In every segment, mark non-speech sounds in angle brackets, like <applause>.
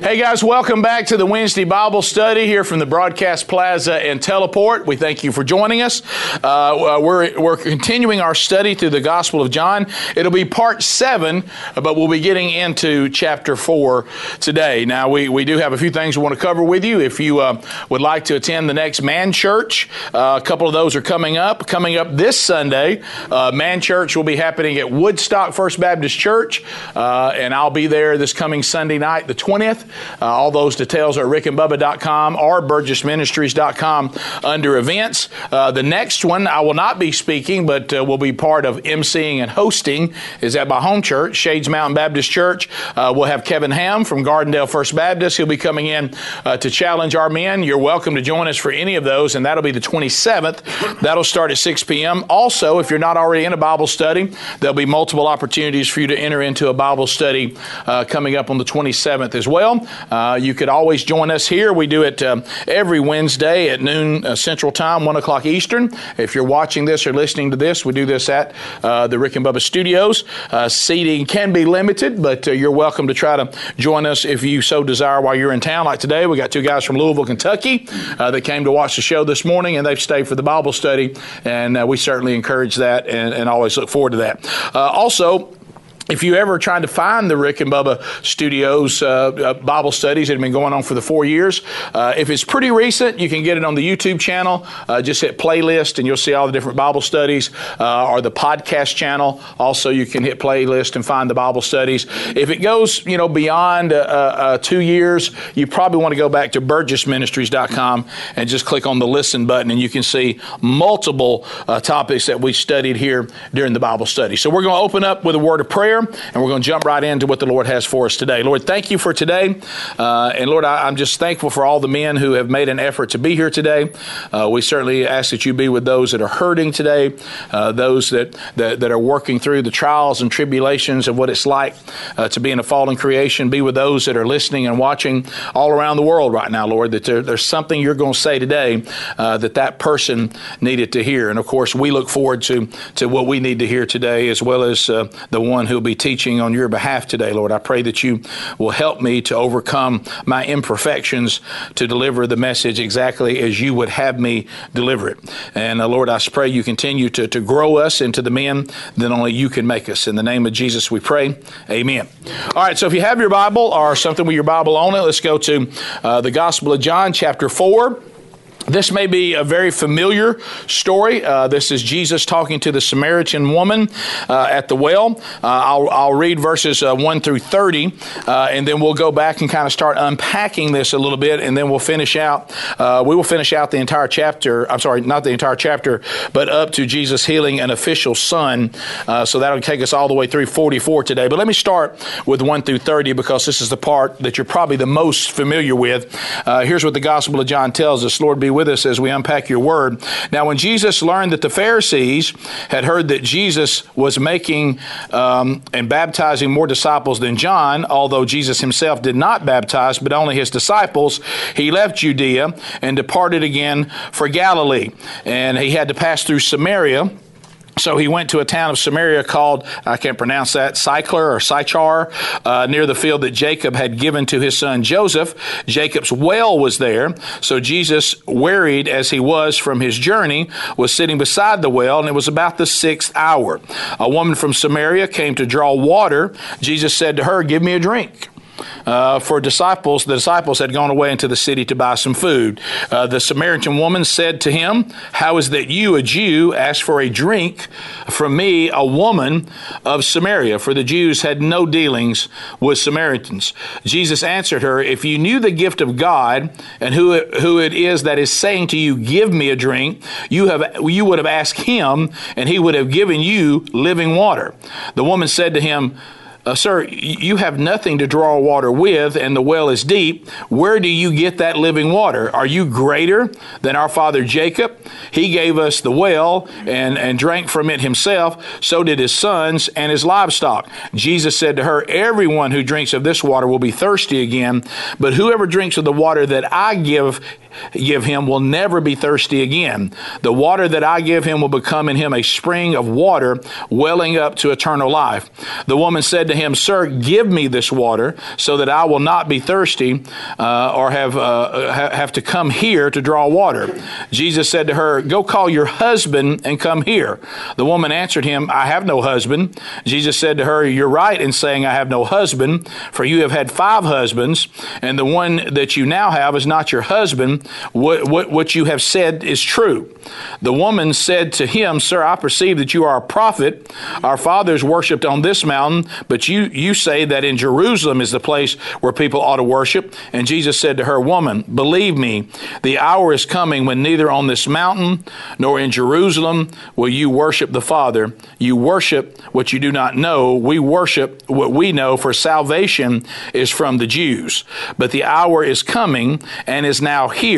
Hey guys, welcome back to the Wednesday Bible study here from the Broadcast Plaza and Teleport. We thank you for joining us. Uh, we're, we're continuing our study through the Gospel of John. It'll be part seven, but we'll be getting into chapter four today. Now, we, we do have a few things we want to cover with you. If you uh, would like to attend the next Man Church, uh, a couple of those are coming up. Coming up this Sunday, uh, Man Church will be happening at Woodstock First Baptist Church, uh, and I'll be there this coming Sunday night, the 20th. Uh, all those details are rickandbubba.com or burgessministries.com under events. Uh, the next one, I will not be speaking, but uh, will be part of emceeing and hosting, is at my home church, Shades Mountain Baptist Church. Uh, we'll have Kevin Ham from Gardendale First Baptist. He'll be coming in uh, to challenge our men. You're welcome to join us for any of those, and that'll be the 27th. That'll start at 6 p.m. Also, if you're not already in a Bible study, there'll be multiple opportunities for you to enter into a Bible study uh, coming up on the 27th as well. Uh, you could always join us here. We do it um, every Wednesday at noon uh, Central Time, 1 o'clock Eastern. If you're watching this or listening to this, we do this at uh, the Rick and Bubba studios. Uh, seating can be limited, but uh, you're welcome to try to join us if you so desire while you're in town. Like today, we got two guys from Louisville, Kentucky that came to watch the show this morning, and they've stayed for the Bible study, and we certainly encourage that and, and always look forward to that. also, if you ever tried to find the Rick and Bubba Studios uh, uh, Bible studies that have been going on for the four years, uh, if it's pretty recent, you can get it on the YouTube channel. Uh, just hit playlist and you'll see all the different Bible studies, uh, or the podcast channel. Also, you can hit playlist and find the Bible studies. If it goes, you know, beyond uh, two years, you probably want to go back to burgessministries.com and just click on the listen button, and you can see multiple topics that we studied here during the Bible study. So we're going to open up with a word of prayer prayer, and we're going to jump right into what the Lord has for us today. Lord, thank you for today. Uh, and Lord, I, am just thankful for all the men who have made an effort to be here today. Uh, we certainly ask that you be with those that are hurting today, uh, those that, that, that, are working through the trials and tribulations of what it's like uh, to be in a fallen creation. Be with those that are listening and watching all around the world right now, Lord, that there, there's something you're going to say today uh, that that person needed to hear. And of course, we look forward to, to what we need to hear today, as well as uh, the one who'll be be teaching on your behalf today, Lord. I pray that you will help me to overcome my imperfections to deliver the message exactly as you would have me deliver it. And uh, Lord, I pray you continue to, to grow us into the men that only you can make us. In the name of Jesus, we pray. Amen. All right, so if you have your Bible or something with your Bible on it, let's go to uh, the Gospel of John, chapter 4. This may be a very familiar story. Uh, this is Jesus talking to the Samaritan woman uh, at the well. Uh, I'll, I'll, read verses uh, 1 through 30, uh, and then we'll go back and kind of start unpacking this a little bit, and then we'll finish out. Uh, we will finish out the entire chapter. I'm sorry, not the entire chapter, but up to Jesus healing an official son. so that'll take us all the way through 44 today. But let me start with 1 through 30 because this is the part that you're probably the most familiar with. here's what the Gospel of John tells us Lord be with us as we unpack your word. Now, when Jesus learned that the Pharisees had heard that Jesus was making um, and baptizing more disciples than John, although Jesus himself did not baptize, but only his disciples, he left Judea and departed again for Galilee. And he had to pass through Samaria. So he went to a town of Samaria called, I can't pronounce that, Sychar or Sychar, uh, near the field that Jacob had given to his son Joseph. Jacob's well was there. So Jesus, wearied as he was from his journey, was sitting beside the well, and it was about the sixth hour. A woman from Samaria came to draw water. Jesus said to her, Give me a drink uh, for disciples. The disciples had gone away into the city to buy some food. Uh, the Samaritan woman said to him, How is that you, a Jew, ask for a drink from me, a woman of Samaria? For the Jews had no dealings with Samaritans. Jesus answered her, If you knew the gift of God and who it, who it is that is saying to you, Give me a drink, you, have, you would have asked him, and he would have given you living water. The woman said to him, uh, Sir, you have nothing to draw water with, and the well is deep. Where do you get that living water? Are you greater than our father Jacob? He gave us the well and, and drank from it himself. So did his sons and his livestock. Jesus said to her, Everyone who drinks of this water will be thirsty again, but whoever drinks of the water that I give give him will never be thirsty again. The water that I give him will become in him a spring of water welling up to eternal life. The woman said to him, Sir, give me this water so that I will not be thirsty uh, or have, uh, have to come here to draw water. Jesus said to her, Go call your husband and come here. The woman answered him, I have no husband. Jesus said to her, You're right in saying, I have no husband, for you have had five husbands, and the one that you now have is not your husband. What, what, what you have said is true. The woman said to him, Sir, I perceive that you are a prophet. Our fathers worshipped on this mountain, but you, you say that in Jerusalem is the place where people ought to worship. And Jesus said to her, Woman, believe me, the hour is coming when neither on this mountain nor in Jerusalem will you worship the Father. You worship what you do not know. We worship what we know, for salvation is from the Jews. But the hour is coming and is now here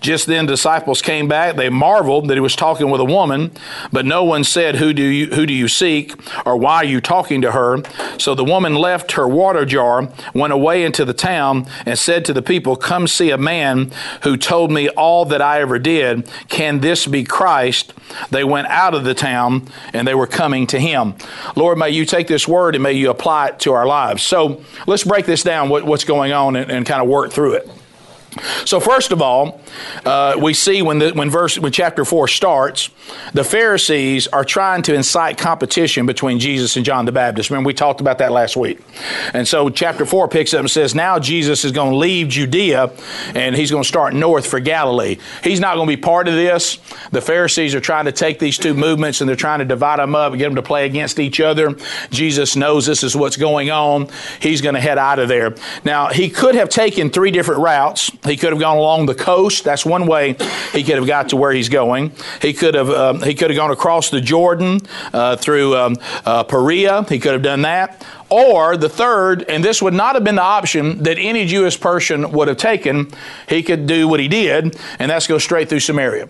Just then disciples came back. They marveled that he was talking with a woman, but no one said, Who do you who do you seek? or why are you talking to her? So the woman left her water jar, went away into the town, and said to the people, Come see a man who told me all that I ever did. Can this be Christ? They went out of the town and they were coming to him. Lord, may you take this word and may you apply it to our lives. So let's break this down, what, what's going on, and, and kind of work through it. So first of all, uh, we see when the, when verse when chapter four starts, the Pharisees are trying to incite competition between Jesus and John the Baptist. Remember we talked about that last week, and so chapter four picks up and says now Jesus is going to leave Judea and he's going to start north for Galilee. He's not going to be part of this. The Pharisees are trying to take these two movements and they're trying to divide them up and get them to play against each other. Jesus knows this is what's going on. He's going to head out of there. Now he could have taken three different routes. He could have gone along the coast. That's one way he could have got to where he's going. He could have um, he could have gone across the Jordan uh, through um, uh, Perea. He could have done that. Or the third, and this would not have been the option that any Jewish person would have taken. He could do what he did, and that's go straight through Samaria.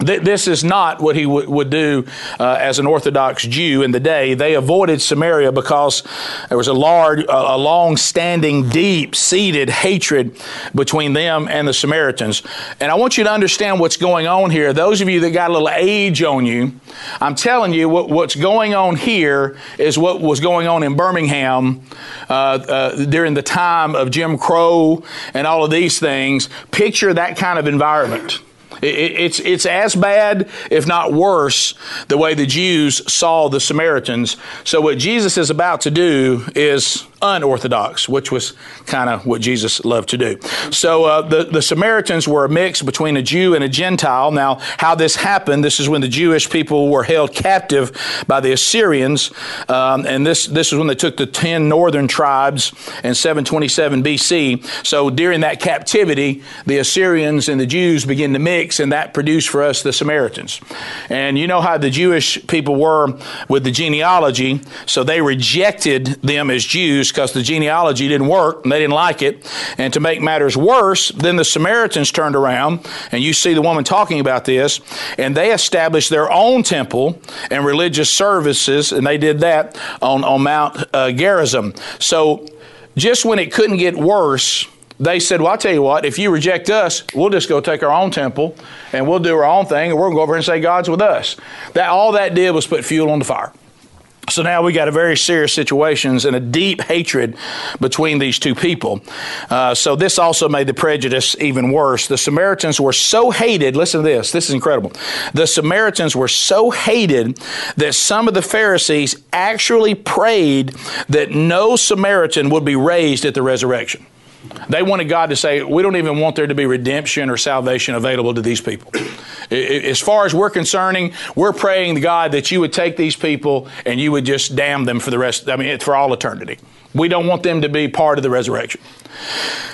This is not what he would do uh, as an Orthodox Jew in the day. They avoided Samaria because there was a large, a long-standing, deep-seated hatred between them and the Samaritans. And I want you to understand what's going on here. Those of you that got a little age on you, I'm telling you what, what's going on here is what was going on in Birmingham uh, uh, during the time of Jim Crow and all of these things. Picture that kind of environment. It's, it's as bad, if not worse, the way the Jews saw the Samaritans. So, what Jesus is about to do is unorthodox, which was kind of what Jesus loved to do. So uh, the, the Samaritans were a mix between a Jew and a Gentile. Now, how this happened, this is when the Jewish people were held captive by the Assyrians. Um, and this, this is when they took the 10 northern tribes in 727 BC. So during that captivity, the Assyrians and the Jews began to mix, and that produced for us the Samaritans. And you know how the Jewish people were with the genealogy, so they rejected them as Jews because the genealogy didn't work and they didn't like it. And to make matters worse, then the Samaritans turned around, and you see the woman talking about this, and they established their own temple and religious services, and they did that on, on Mount uh, Gerizim. So just when it couldn't get worse, they said, Well, I'll tell you what, if you reject us, we'll just go take our own temple and we'll do our own thing and we're going to go over and say God's with us. That all that did was put fuel on the fire. So now we got a very serious situations and a deep hatred between these two people. Uh, so this also made the prejudice even worse. The Samaritans were so hated. Listen to this. This is incredible. The Samaritans were so hated that some of the Pharisees actually prayed that no Samaritan would be raised at the resurrection. They wanted God to say, we don't even want there to be redemption or salvation available to these people. As far as we're concerning, we're praying to God that you would take these people and you would just damn them for the rest, I mean, for all eternity. We don't want them to be part of the resurrection.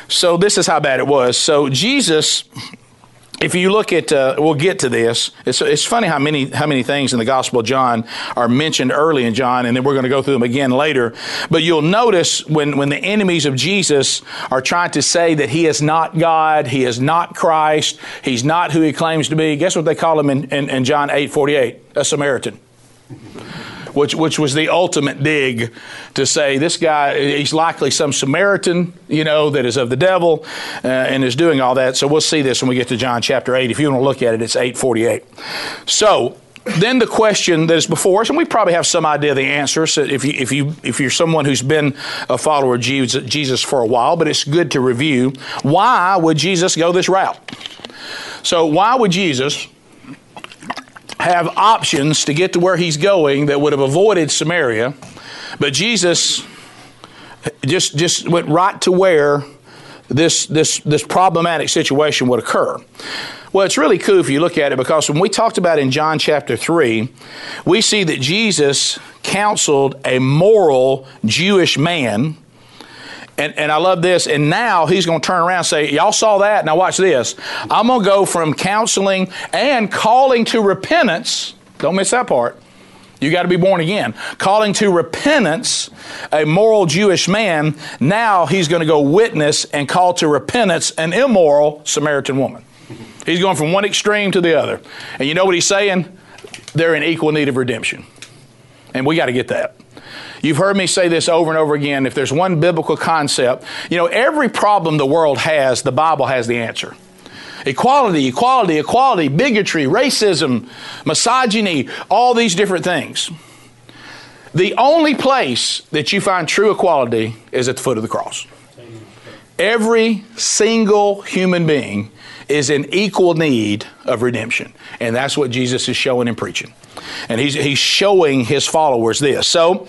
So this is how bad it was. So Jesus if you look at, uh, we'll get to this. It's, it's funny how many how many things in the Gospel of John are mentioned early in John, and then we're going to go through them again later. But you'll notice when when the enemies of Jesus are trying to say that he is not God, he is not Christ, he's not who he claims to be. Guess what they call him in, in, in John eight forty eight? A Samaritan which, which was the ultimate dig to say this guy, he's likely some Samaritan, you know, that is of the devil uh, and is doing all that. So we'll see this when we get to John chapter 8. If you want to look at it, it's 848. So, then the question that is before us, and we probably have some idea of the answer. So if you if you if you're someone who's been a follower of Jesus for a while, but it's good to review. Why would Jesus go this route? So why would Jesus have options to get to where he's going that would have avoided Samaria, but Jesus just just went right to where this this this problematic situation would occur. Well, it's really cool if you look at it because when we talked about in John chapter 3, we see that Jesus counseled a moral Jewish man and, and I love this. And now he's going to turn around and say, Y'all saw that? Now watch this. I'm going to go from counseling and calling to repentance. Don't miss that part. You got to be born again. Calling to repentance a moral Jewish man. Now he's going to go witness and call to repentance an immoral Samaritan woman. He's going from one extreme to the other. And you know what he's saying? They're in equal need of redemption. And we got to get that. You've heard me say this over and over again. If there's one biblical concept, you know, every problem the world has, the Bible has the answer. Equality, equality, equality, bigotry, racism, misogyny, all these different things. The only place that you find true equality is at the foot of the cross. Every single human being is in equal need of redemption. And that's what Jesus is showing and preaching. And he's, he's showing his followers this. So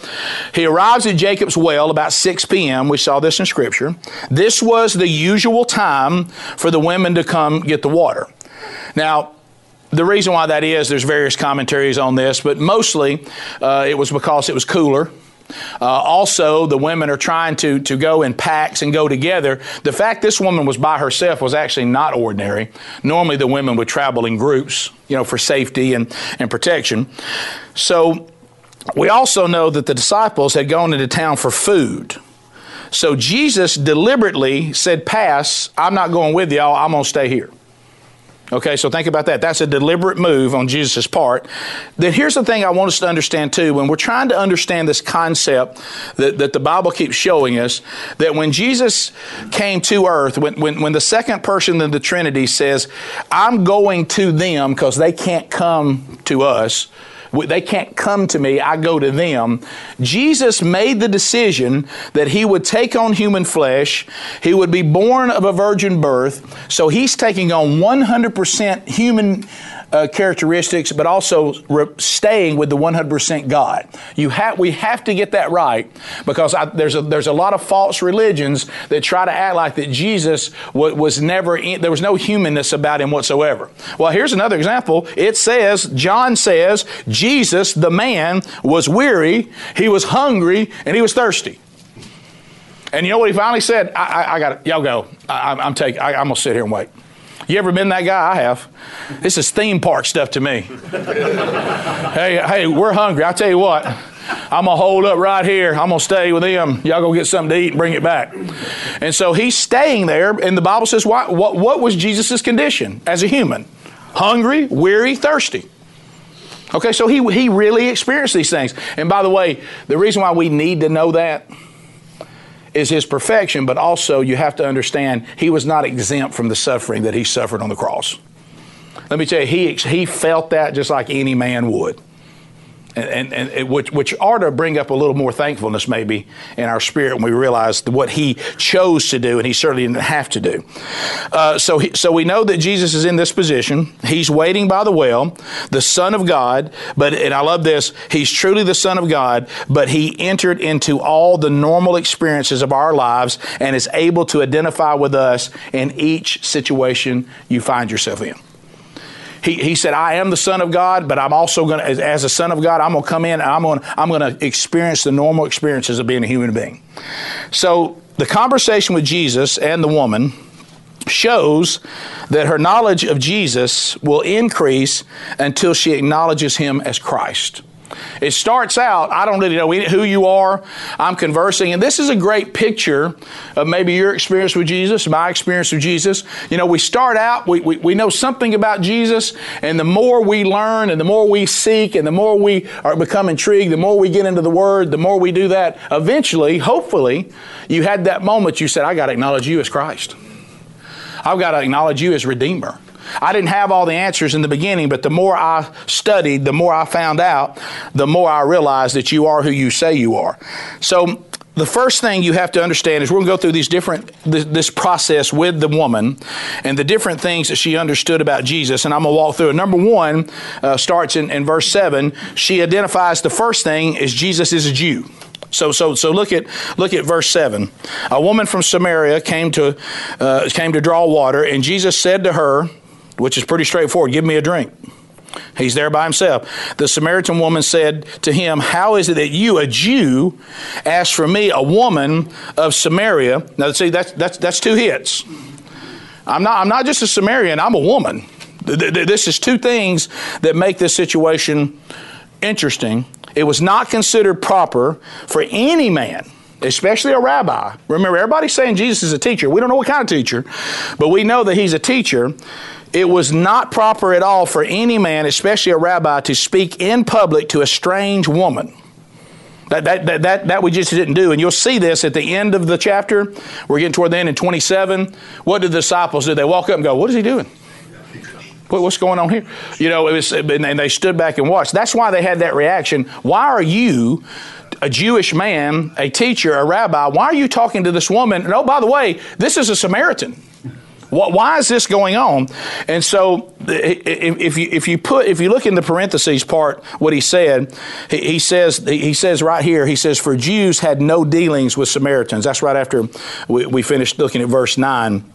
he arrives at Jacob's well about 6 p.m. We saw this in Scripture. This was the usual time for the women to come get the water. Now, the reason why that is, there's various commentaries on this, but mostly uh, it was because it was cooler. Uh, also, the women are trying to, to go in packs and go together. The fact this woman was by herself was actually not ordinary. Normally, the women would travel in groups, you know, for safety and, and protection. So, we also know that the disciples had gone into town for food. So, Jesus deliberately said, Pass, I'm not going with y'all, I'm going to stay here. Okay, so think about that. That's a deliberate move on Jesus' part. Then here's the thing I want us to understand too. When we're trying to understand this concept that, that the Bible keeps showing us, that when Jesus came to earth, when, when, when the second person in the Trinity says, I'm going to them because they can't come to us, they can't come to me, I go to them. Jesus made the decision that he would take on human flesh, he would be born of a virgin birth, so he's taking on 100% human uh, characteristics, but also re- staying with the 100% God. You have, we have to get that right because I, there's, a, there's a lot of false religions that try to act like that Jesus w- was never, in, there was no humanness about him whatsoever. Well, here's another example. It says, John says, Jesus, the man, was weary, he was hungry, and he was thirsty. And you know what he finally said? I, I, I got. Y'all go. I, am taking. I'm gonna sit here and wait. You ever been that guy? I have. This is theme park stuff to me. hey, hey, we're hungry. I tell you what, I'm gonna hold up right here. I'm gonna stay with them. Y'all go get something to eat and bring it back. And so he's staying there, and the Bible says, why, what, what was Jesus' condition as a human? Hungry, weary, thirsty. Okay, so he, he really experienced these things. And by the way, the reason why we need to know that is his perfection, but also you have to understand he was not exempt from the suffering that he suffered on the cross. Let me tell you, he, he felt that just like any man would and, and, and, which, which ought to bring up a little more thankfulness maybe in our spirit when we realize what he chose to do and he certainly didn't have to do. Uh, so, he, so we know that Jesus is in this position. He's waiting by the well, the Son of God, but, and I love this, he's truly the Son of God, but he entered into all the normal experiences of our lives and is able to identify with us in each situation you find yourself in. He, he said, I am the Son of God, but I'm also going to, as, as a Son of God, I'm going to come in and I'm going to, I'm going to experience the normal experiences of being a human being. So the conversation with Jesus and the woman shows that her knowledge of Jesus will increase until she acknowledges him as Christ. It starts out, I don't really know who you are. I'm conversing. And this is a great picture of maybe your experience with Jesus, my experience with Jesus. You know, we start out, we, we, we know something about Jesus, and the more we learn and the more we seek and the more we are become intrigued, the more we get into the Word, the more we do that, eventually, hopefully, you had that moment you said, I got to acknowledge you as Christ. I've got to acknowledge you as Redeemer. I didn't have all the answers in the beginning, but the more I studied, the more I found out, the more I realized that you are who you say you are. So, the first thing you have to understand is we're going to go through these different this process with the woman and the different things that she understood about jesus and i'm going to walk through it number one uh, starts in, in verse 7 she identifies the first thing is jesus is a jew so, so, so look at look at verse seven. A woman from Samaria came to uh, came to draw water, and Jesus said to her, which is pretty straightforward, "Give me a drink." He's there by himself. The Samaritan woman said to him, How is it that you, a Jew, ask for me, a woman of Samaria? Now, see, that's, that's, that's two hits. I'm not, I'm not just a Samaritan, I'm a woman. This is two things that make this situation interesting. It was not considered proper for any man, especially a rabbi. Remember, everybody's saying Jesus is a teacher. We don't know what kind of teacher, but we know that he's a teacher. It was not proper at all for any man, especially a rabbi, to speak in public to a strange woman. That, that, that, that, that we just didn't do. And you'll see this at the end of the chapter. We're getting toward the end in 27. What did the disciples do? They walk up and go, What is he doing? what's going on here? You know, it was, and they stood back and watched. That's why they had that reaction. Why are you, a Jewish man, a teacher, a rabbi, why are you talking to this woman? And oh, by the way, this is a Samaritan. Why is this going on? And so, if you if you put if you look in the parentheses part, what he said, he, says he says right here, he says, "For Jews had no dealings with Samaritans." That's right after we, we finished looking at verse nine.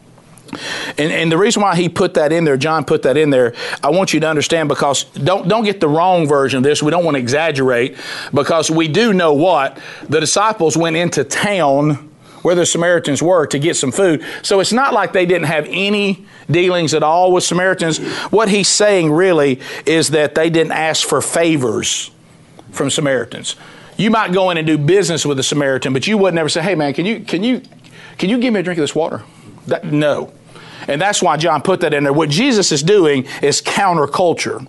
And, and the reason why he put that in there, John put that in there, I want you to understand because don't, don't get the wrong version of this. We don't want to exaggerate because we do know what? The disciples went into town where the Samaritans were to get some food. So it's not like they didn't have any dealings at all with Samaritans. What he's saying really is that they didn't ask for favors from Samaritans. You might go in and do business with a Samaritan, but you would never say, "Hey man, can you can you can you give me a drink of this water?" That, no. And that's why John put that in there. What Jesus is doing is counterculture.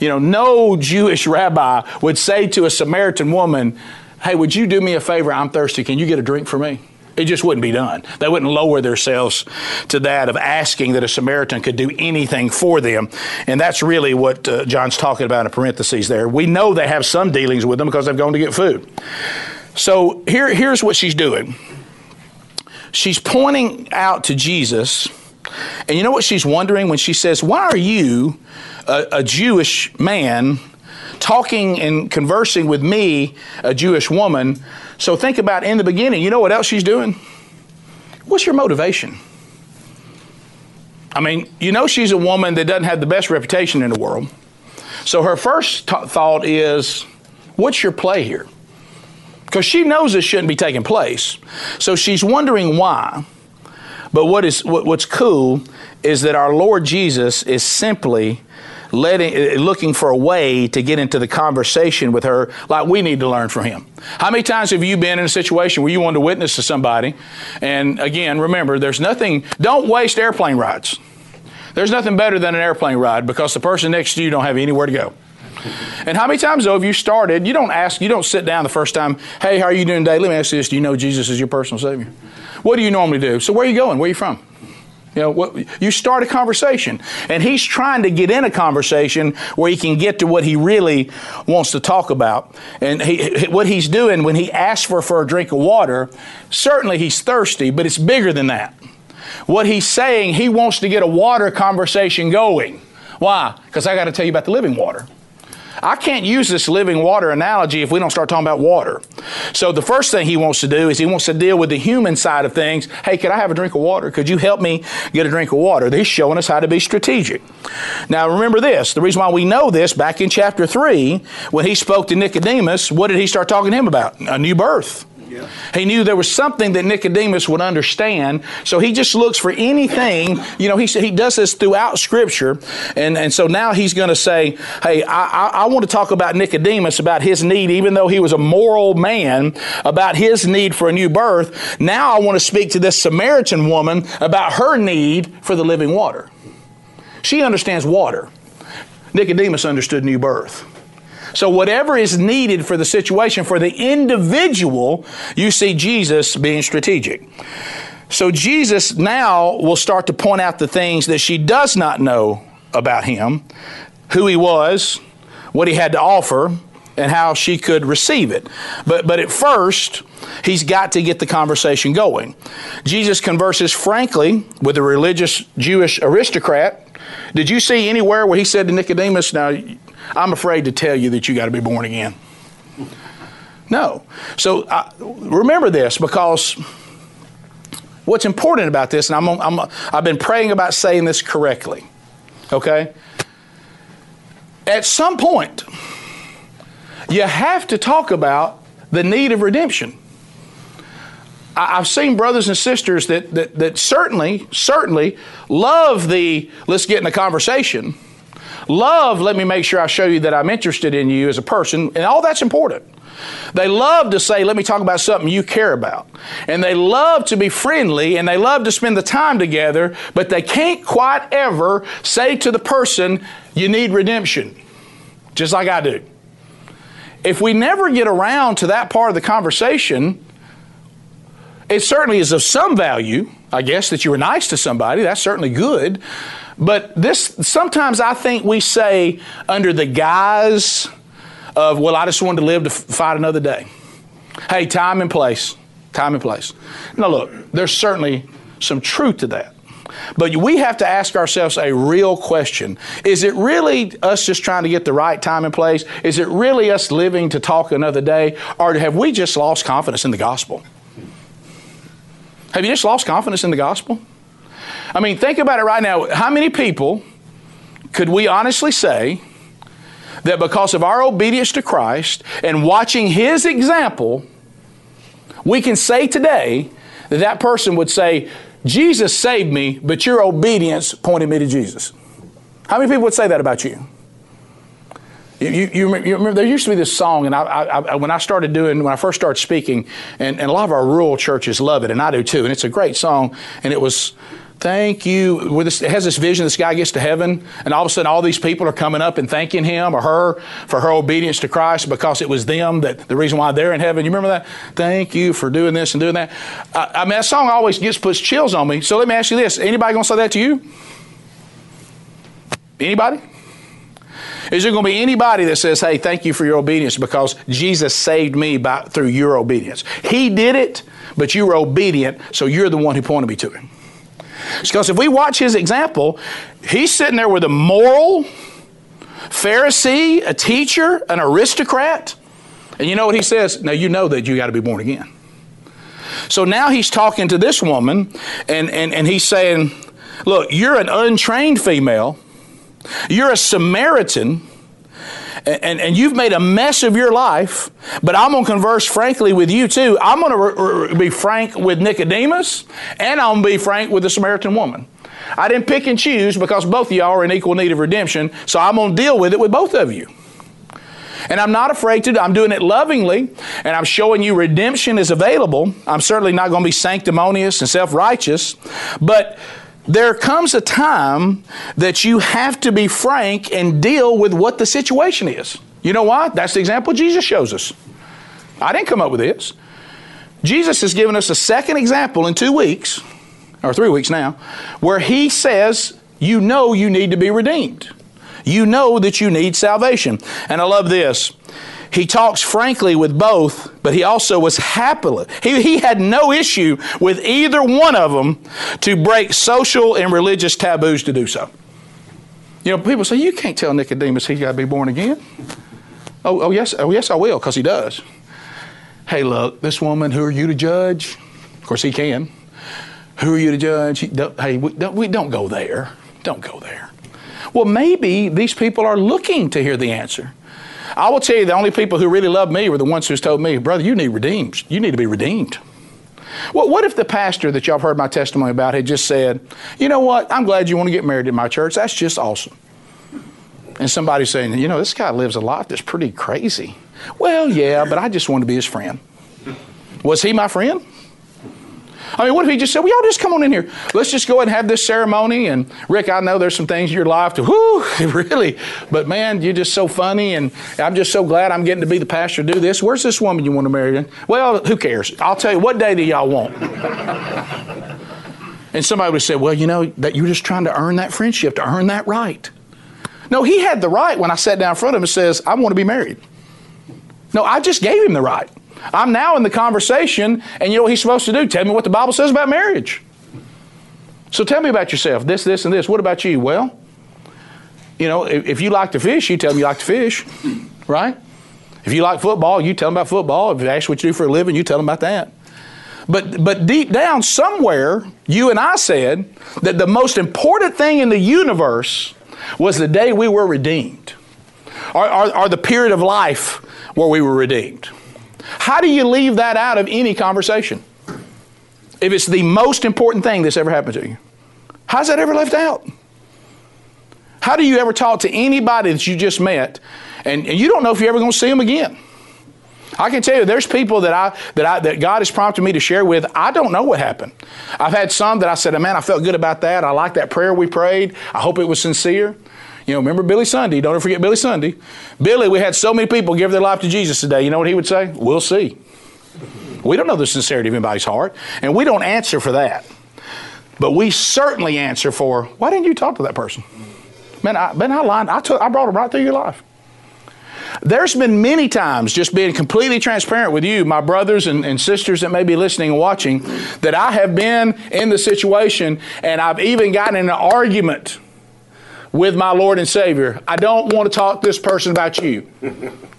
You know, no Jewish rabbi would say to a Samaritan woman, Hey, would you do me a favor? I'm thirsty. Can you get a drink for me? It just wouldn't be done. They wouldn't lower themselves to that of asking that a Samaritan could do anything for them. And that's really what uh, John's talking about in parentheses there. We know they have some dealings with them because they've gone to get food. So here, here's what she's doing she's pointing out to Jesus. And you know what she's wondering when she says, Why are you, a, a, Jewish man, talking and conversing with me, a Jewish woman? So think about in the beginning, you know what else she's doing? What's your motivation? I mean, you know she's a woman that doesn't have the best reputation in the world. So her first t- thought is, What's your play here? because she knows this shouldn't be taking place. So she's wondering why. But what is what, what's cool is that our Lord Jesus is simply letting eh, looking for a way to get into the conversation with her like we need to learn from him. How many times have you been in a situation where you wanted to witness to somebody and again remember there's nothing don't waste airplane rides. There's nothing better than an airplane ride because the person next to you don't have anywhere to go. And how many times, though, have you started? You don't ask, you don't sit down the first time, hey, how are you doing today? Let me ask you this Do you know Jesus is your personal Savior? What do you normally do? So, where are you going? Where are you from? You know, what, you start a conversation, and he's trying to get in a conversation where he can get to what he really wants to talk about. And he, what he's doing when he asks for, for a drink of water, certainly he's thirsty, but it's bigger than that. What he's saying, he wants to get a water conversation going. Why? Because I got to tell you about the living water. I can't use this living water analogy if we don't start talking about water. So the first thing he wants to do is he wants to deal with the human side of things. Hey, could I have a drink of water? Could you help me get a drink of water? He's showing us how to be strategic. Now remember this, the reason why we know this back in chapter 3, when he spoke to Nicodemus, what did he start talking to him about? A new birth. He knew there was something that Nicodemus would understand, so he just looks for anything. You know, he he does this throughout Scripture, and and so now he's going to say, "Hey, I, I, I want to talk about Nicodemus about his need, even though he was a moral man, about his need for a new birth. Now I want to speak to this Samaritan woman about her need for the living water. She understands water. Nicodemus understood new birth." So, whatever is needed for the situation, for the individual, you see Jesus being strategic. So, Jesus now will start to point out the things that she does not know about him, who he was, what he had to offer, and how she could receive it. But, but at first, he's got to get the conversation going. Jesus converses frankly with a religious Jewish aristocrat. Did you see anywhere where he said to Nicodemus, Now, I'm afraid to tell you that you got to be born again. No. So uh, remember this because what's important about this, and I'm, I'm, I've been praying about saying this correctly, okay? At some point, you have to talk about the need of redemption. I've seen brothers and sisters that, that, that certainly, certainly love the let's get in a conversation Love, let me make sure I show you that I'm interested in you as a person, and all that's important. They love to say, let me talk about something you care about. And they love to be friendly and they love to spend the time together, but they can't quite ever say to the person, you need redemption, just like I do. If we never get around to that part of the conversation, it certainly is of some value, I guess, that you were nice to somebody. That's certainly good. But this, sometimes I think we say under the guise of, well, I just wanted to live to fight another day. Hey, time and place. Time and place. Now, look, there's certainly some truth to that. But we have to ask ourselves a real question. Is it really us just trying to get the right time and place? Is it really us living to talk another day? Or have we just lost confidence in the gospel? Have you just lost confidence in the gospel? I mean, think about it right now. How many people could we honestly say that because of our obedience to Christ and watching His example, we can say today that that person would say, Jesus saved me, but your obedience pointed me to Jesus? How many people would say that about you? You, you, you, remember, there used to be this song, and I, I, when I started doing, when I first started speaking, and, and a lot of our rural churches love it, and I do too, and it's a great song, and it was, Thank you. With this, has this vision this guy gets to heaven, and all of a sudden, all these people are coming up and thanking him or her for her obedience to Christ because it was them that the reason why they're in heaven. You remember that? Thank you for doing this and doing that. I, I mean, that song always gets puts chills on me. So let me ask you this: Anybody to say that to you? Anybody? Is there going to be anybody that says, "Hey, thank you for your obedience because Jesus saved me by through your obedience"? He did it, but you were obedient, so you're the one who pointed me to Him. Because if we watch his example, he's sitting there with a moral Pharisee, a teacher, an aristocrat. And you know what he says? Now you know that you got to be born again. So now he's talking to this woman and, and, and he's saying, Look, you're an untrained female, you're a Samaritan and, and you've made a mess of your life, but I'm going to converse frankly with you too. I'm going to be frank with Nicodemus, and I'm going to be frank with the Samaritan woman. I didn't pick and choose because both of y'all are in equal need of redemption, so I'm going to deal with it with both of you. And I'm not afraid to, I'm doing it lovingly, and I'm showing you redemption is available. I'm certainly not going to be sanctimonious and self righteous, but there comes a time that you have to be frank and deal with what the situation is. You know why? That's the example Jesus shows us. I didn't come up with this. Jesus has given us a second example in two weeks, or three weeks now, where he says, You know you need to be redeemed. You know that you need salvation. And I love this. He talks frankly with both, but he also was happily. He, he had no issue with either one of them to break social and religious taboos to do so. You know, people say, you can't tell Nicodemus he's got to be born again. Oh, oh yes, oh yes, I will, because he does. Hey, look, this woman, who are you to judge? Of course, he can. Who are you to judge? hey, we don't, we don't go there. Don't go there. Well, maybe these people are looking to hear the answer. I will tell you, the only people who really loved me were the ones who told me, brother, you need redeemed. You need to be redeemed. Well, what if the pastor that y'all heard my testimony about had just said, you know what, I'm glad you want to get married in my church. That's just awesome. And somebody saying, you know, this guy lives a life that's pretty crazy. Well, yeah, but I just want to be his friend. Was he my friend? I mean, what if he just said, well, y'all just come on in here. Let's just go ahead and have this ceremony. And Rick, I know there's some things in your life to, whoo, <laughs> really. But man, you're just so funny. And I'm just so glad I'm getting to be the pastor to do this. Where's this woman you want to marry? Well, who cares? I'll tell you, what day do y'all want? <laughs> and somebody would say, well, you know, that you're just trying to earn that friendship, to earn that right. No, he had the right when I sat down in front of him and says, I want to be married. No, I just gave him the right. I'm now in the conversation, and you know what he's supposed to do? Tell me what the Bible says about marriage. So tell me about yourself, this, this, and this. What about you? Well, you know, if, if you like to fish, you tell them you like to fish, right? If you like football, you tell them about football. If they ask what you do for a living, you tell them about that. But, but deep down, somewhere, you and I said that the most important thing in the universe was the day we were redeemed, or, or, or the period of life where we were redeemed. How do you leave that out of any conversation? If it's the most important thing that's ever happened to you, how's that ever left out? How do you ever talk to anybody that you just met and, and you don't know if you're ever going to see them again? I can tell you, there's people that I that I that God has prompted me to share with. I don't know what happened. I've had some that I said, "Man, I felt good about that. I like that prayer we prayed. I hope it was sincere." You know, remember Billy Sunday? Don't ever forget Billy Sunday. Billy, we had so many people give their life to Jesus today. You know what he would say? We'll see. We don't know the sincerity of anybody's heart, and we don't answer for that. But we certainly answer for why didn't you talk to that person? Man, I, man, I lied. I, took, I brought them right through your life. There's been many times, just being completely transparent with you, my brothers and, and, sisters that may be listening and watching, that I have been in the situation and I've even gotten in an argument with my Lord and Savior. I don't want to talk to this person about you.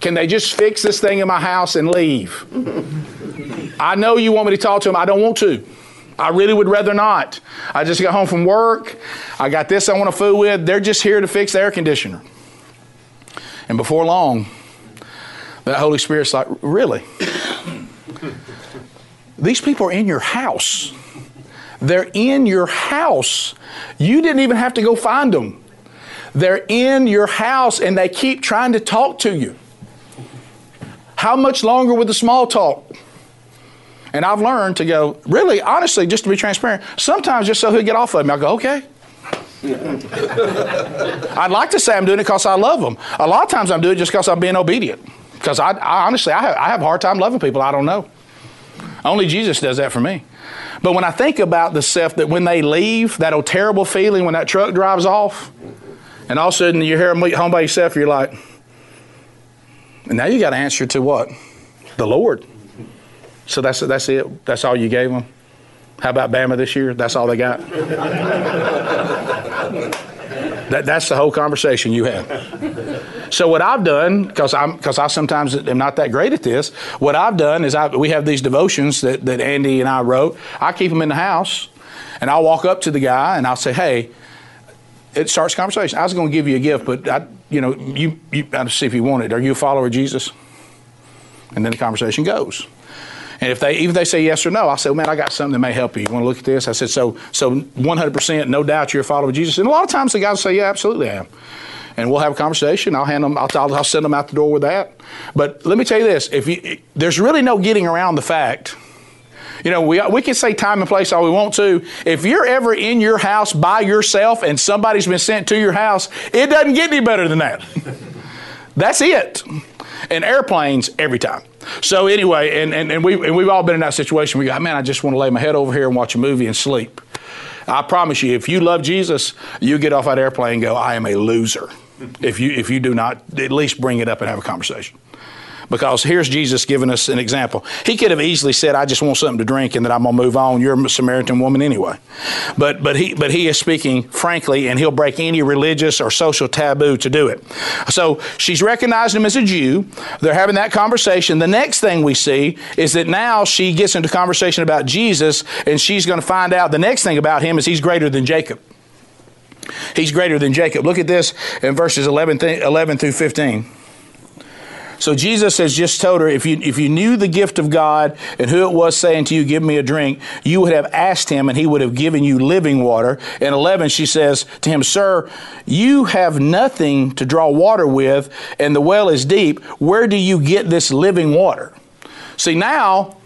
Can they just fix this thing in my house and leave? I know you want me to talk to them. I don't want to. I really would rather not. I just got home from work. I got this I want to fool with. They're just here to fix the air conditioner. And before long, that Holy Spirit's like, really? These people are in your house. They're in your house. You didn't even have to go find them. They're in your house and they keep trying to talk to you. How much longer with the small talk? And I've learned to go, really, honestly, just to be transparent, sometimes just so he'll get off of me, I'll go, okay. <laughs> I'd like to say I'm doing it because I love them. A lot of times I'm doing it just because I'm being obedient. Because I, I, honestly, I have, I have a hard time loving people I don't know. Only Jesus does that for me. But when I think about the stuff that when they leave, that old terrible feeling when that truck drives off, and all of a sudden you're here home by yourself, you're like, and now you got to answer to what? The Lord. So that's, that's it. That's all you gave them. How about Bama this year? That's all they got. <laughs> that, that's the whole conversation you have. So what I've done, because I'm because I sometimes am not that great at this, what I've done is I, we have these devotions that, that Andy and I wrote. I keep them in the house, and I'll walk up to the guy and I'll say, "Hey, it starts conversation. I was going to give you a gift, but I, you know, you, you, I see if you want it. Are you a follower of Jesus? And then the conversation goes. And if they even they say yes or no, I say, well, man, I got something that may help you. You want to look at this? I said, so so 100%, no doubt you're a follower of Jesus. And a lot of times the guys say, yeah, absolutely I am. And we'll have a conversation. I'll hand them. I'll, I'll send them out the door with that. But let me tell you this: if you, there's really no getting around the fact you know, we, we can say time and place all we want to. If you're ever in your house by yourself and somebody's been sent to your house, it doesn't get any better than that. That's it. And airplanes every time. So anyway, and, and, and, we, and we've all been in that situation. We go, man, I just want to lay my head over here and watch a movie and sleep. I promise you, if you love Jesus, you get off that airplane and go, I am a loser. If you, if you do not, at least bring it up and have a conversation. Because here's Jesus giving us an example. He could have easily said, I just want something to drink and then I'm going to move on. You're a Samaritan woman anyway. But, but, he, but he is speaking frankly, and he'll break any religious or social taboo to do it. So she's recognizing him as a Jew. They're having that conversation. The next thing we see is that now she gets into conversation about Jesus, and she's going to find out the next thing about him is he's greater than Jacob. He's greater than Jacob. Look at this in verses 11, th- 11 through 15. So Jesus has just told her, if you if you knew the gift of God and who it was saying to you, give me a drink, you would have asked him and he would have given you living water. In 11, she says to him, Sir, you have nothing to draw water with, and the well is deep. Where do you get this living water? See, now,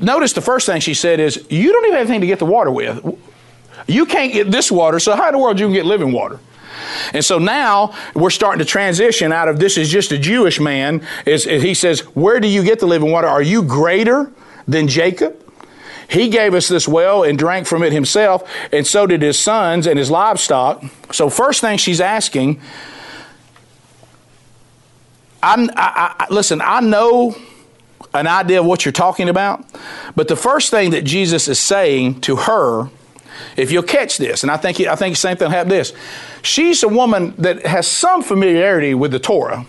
notice the first thing she said is, You don't even have anything to get the water with. You can't get this water, so how in the world you can get living water? And so now we're starting to transition out of this is just a Jewish man. Is, he says, Where do you get the living water? Are you greater than Jacob? He gave us this well and drank from it himself, and so did his sons and his livestock. So, first thing she's asking, I, I, I, listen, I know an idea of what you're talking about, but the first thing that Jesus is saying to her if you'll catch this, and I think I think the same thing happened this. She's a woman that has some familiarity with the Torah.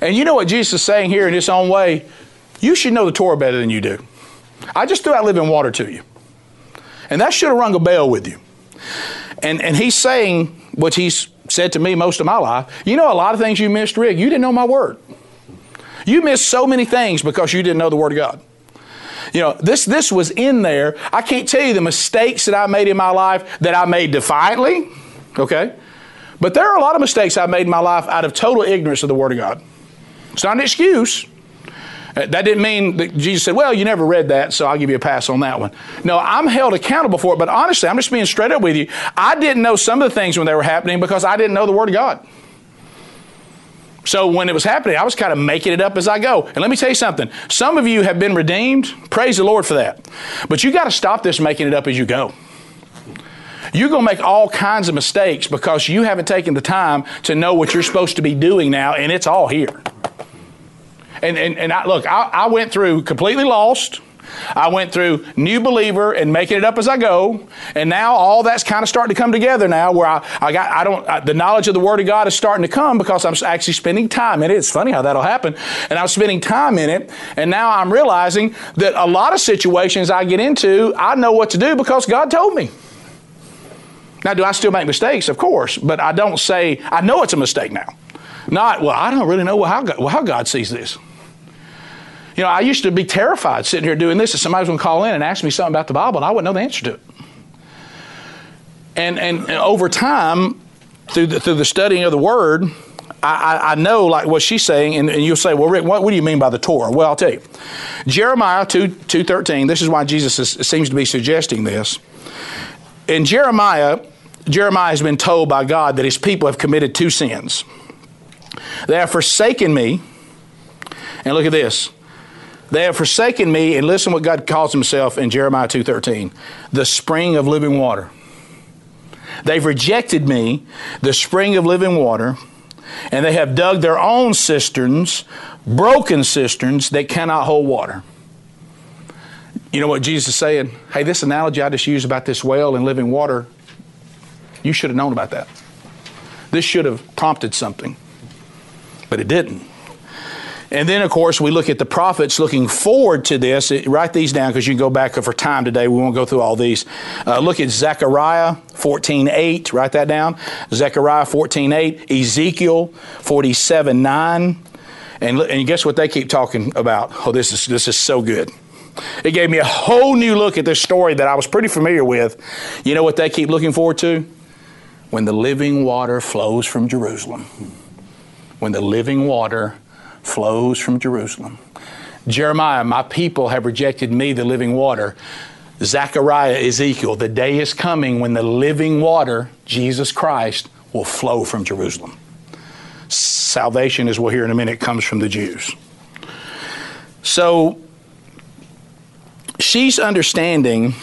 And you know what Jesus is saying here in his own way? You should know the Torah better than you do. I just threw out living water to you. And that should have rung a bell with you. And, and he's saying what he's said to me most of my life. You know, a lot of things you missed, Rick. You didn't know my word. You missed so many things because you didn't know the word of God. You know, this, this was in there. I can't tell you the mistakes that I made in my life that I made defiantly, okay? But there are a lot of mistakes I made in my life out of total ignorance of the Word of God. It's not an excuse. Uh, that didn't mean that Jesus said, Well, you never read that, so I'll give you a pass on that one. No, I'm held accountable for it, but honestly, I'm just being straight up with you. I didn't know some of the things when they were happening because I didn't know the Word of God. So when it was happening, I was kind of making it up as I go. And let me tell you something. Some of you have been redeemed. Praise the Lord for that. But you got to stop this making it up as you go. You're going to make all kinds of mistakes because you haven't taken the time to know what you're supposed to be doing now, and it's all here. And, and, and I, look, I, I went through completely lost. I went through new believer and making it up as I go, and now all that's kind of starting to come together now. Where I, I got, I don't, I, the knowledge of the Word of God is starting to come because I'm actually spending time in it. It's funny how that'll happen, and I'm spending time in it, and now I'm realizing that a lot of situations I get into, I know what to do because God told me. Now, do I still make mistakes? Of course, but I don't say I know it's a mistake now. Not well. I don't really know how God, how God sees this. You know, I used to be terrified sitting here doing this, that somebody was going to call in and ask me something about the Bible, and I wouldn't know the answer to it. And, and, and over time, through the, through the studying of the Word, I, I, I know like what she's saying, and, and, you'll say, well, Rick, what, what, do you mean by the Torah? Well, I'll tell you. Jeremiah 2, 2.13, this is why Jesus is, seems to be suggesting this. In Jeremiah, Jeremiah has been told by God that his people have committed two sins. They have forsaken me, and look at this. They have forsaken me, and listen what God calls himself in Jeremiah 2.13, the spring of living water. They've rejected me, the spring of living water, and they have dug their own cisterns, broken cisterns that cannot hold water. You know what Jesus is saying? Hey, this analogy I just used about this well and living water, you should have known about that. This should have prompted something, but it didn't. And then, of course, we look at the prophets looking forward to this. Write these down because you can go back for time today. We won't go through all these. Uh, look at Zechariah 14.8. Write that down. Zechariah 14.8. Ezekiel 47.9. And, and guess what they keep talking about? Oh, this is, this is so good. It gave me a whole new look at this story that I was pretty familiar with. You know what they keep looking forward to? When the living water flows from Jerusalem. When the living water flows from Jerusalem. Jeremiah, my people have rejected me, the living water. Zechariah, Ezekiel, the day is coming when the living water, Jesus Christ, will flow from Jerusalem. Salvation, as we'll hear in a minute, comes from the Jews. So she's understanding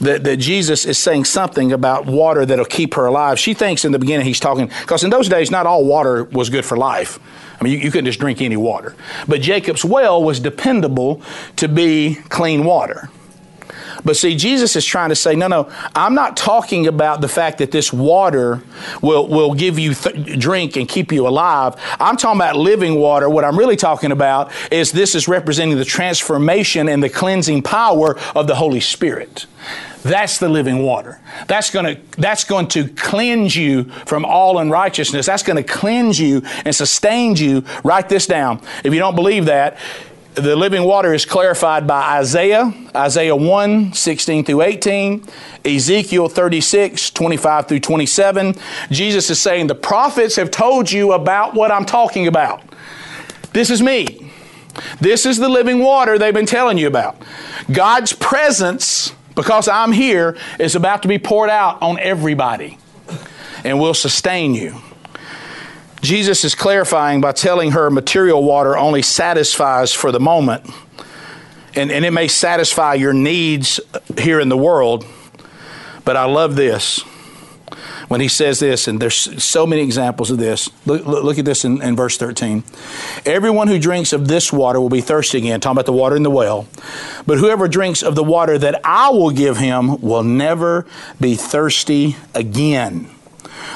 that, that Jesus is saying something about water that'll keep her alive. She thinks in the beginning he's talking, because in those days, not all water was good for life. I mean, you, you couldn't just drink any water. But Jacob's well was dependable to be clean water. But see, Jesus is trying to say, no, no, I'm not talking about the fact that this water will, will give you th- drink and keep you alive. I'm talking about living water. What I'm really talking about is this is representing the transformation and the cleansing power of the Holy Spirit. That's the living water. That's going to that's going to cleanse you from all unrighteousness. That's going to cleanse you and sustain you. Write this down. If you don't believe that, the living water is clarified by Isaiah, Isaiah 1, 16 through 18, Ezekiel 36, 25 through 27. Jesus is saying, The prophets have told you about what I'm talking about. This is me. This is the living water they've been telling you about. God's presence, because I'm here, is about to be poured out on everybody and will sustain you. Jesus is clarifying by telling her material water only satisfies for the moment. And, and it may satisfy your needs here in the world. But I love this when he says this, and there's so many examples of this. Look, look, at this in, in, verse 13. Everyone who drinks of this water will be thirsty again, talking about the water in the well. But whoever drinks of the water that I will give him will never be thirsty again.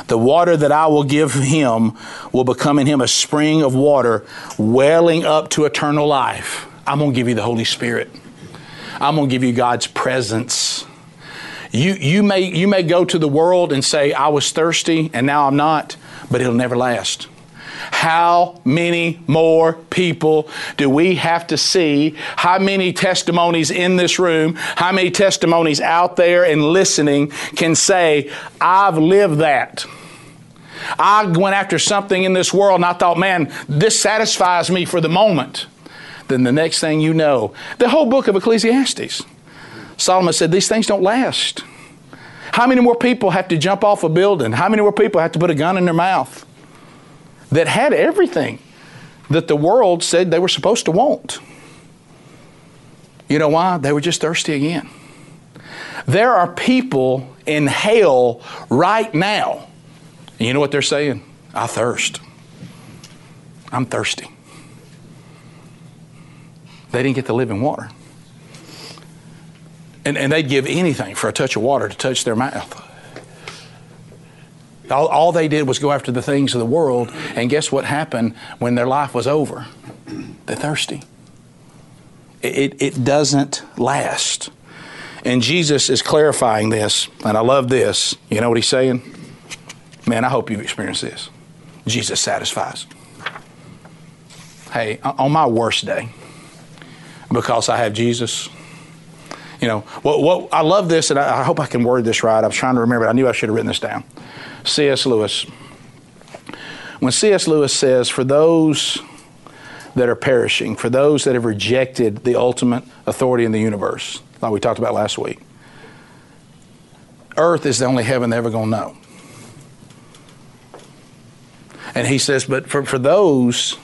The water that I will give him will become in him a spring of water welling up to eternal life. I'm going to give you the Holy Spirit. I'm going to give you God's presence. You, you, may, you may go to the world and say, I was thirsty and now I'm not, but it'll never last. How many more people do we have to see? How many testimonies in this room, how many testimonies out there and listening can say, I've lived that? I went after something in this world and I thought, man, this satisfies me for the moment. Then the next thing you know, the whole book of Ecclesiastes, Solomon said, these things don't last. How many more people have to jump off a building? How many more people have to put a gun in their mouth? That had everything that the world said they were supposed to want. You know why? They were just thirsty again. There are people in hell right now. And you know what they're saying? I thirst. I'm thirsty. They didn't get the living water. And, and they'd give anything for a touch of water to touch their mouth. All, all, they did was go after the things of the world, and guess what happened when their life was over? They're thirsty. It, it doesn't last. And Jesus is clarifying this, and I love this. You know what he's saying? Man, I hope you've experienced this. Jesus satisfies. Hey, on my worst day, because I have Jesus, you know, what, what I love this, and I, I hope I can word this right. I was trying to remember. I knew I should have written this down. C.S. Lewis. When C.S. Lewis says, For those that are perishing, for those that have rejected the ultimate authority in the universe, like we talked about last week, earth is the only heaven they're ever going to know. And he says, But for, for those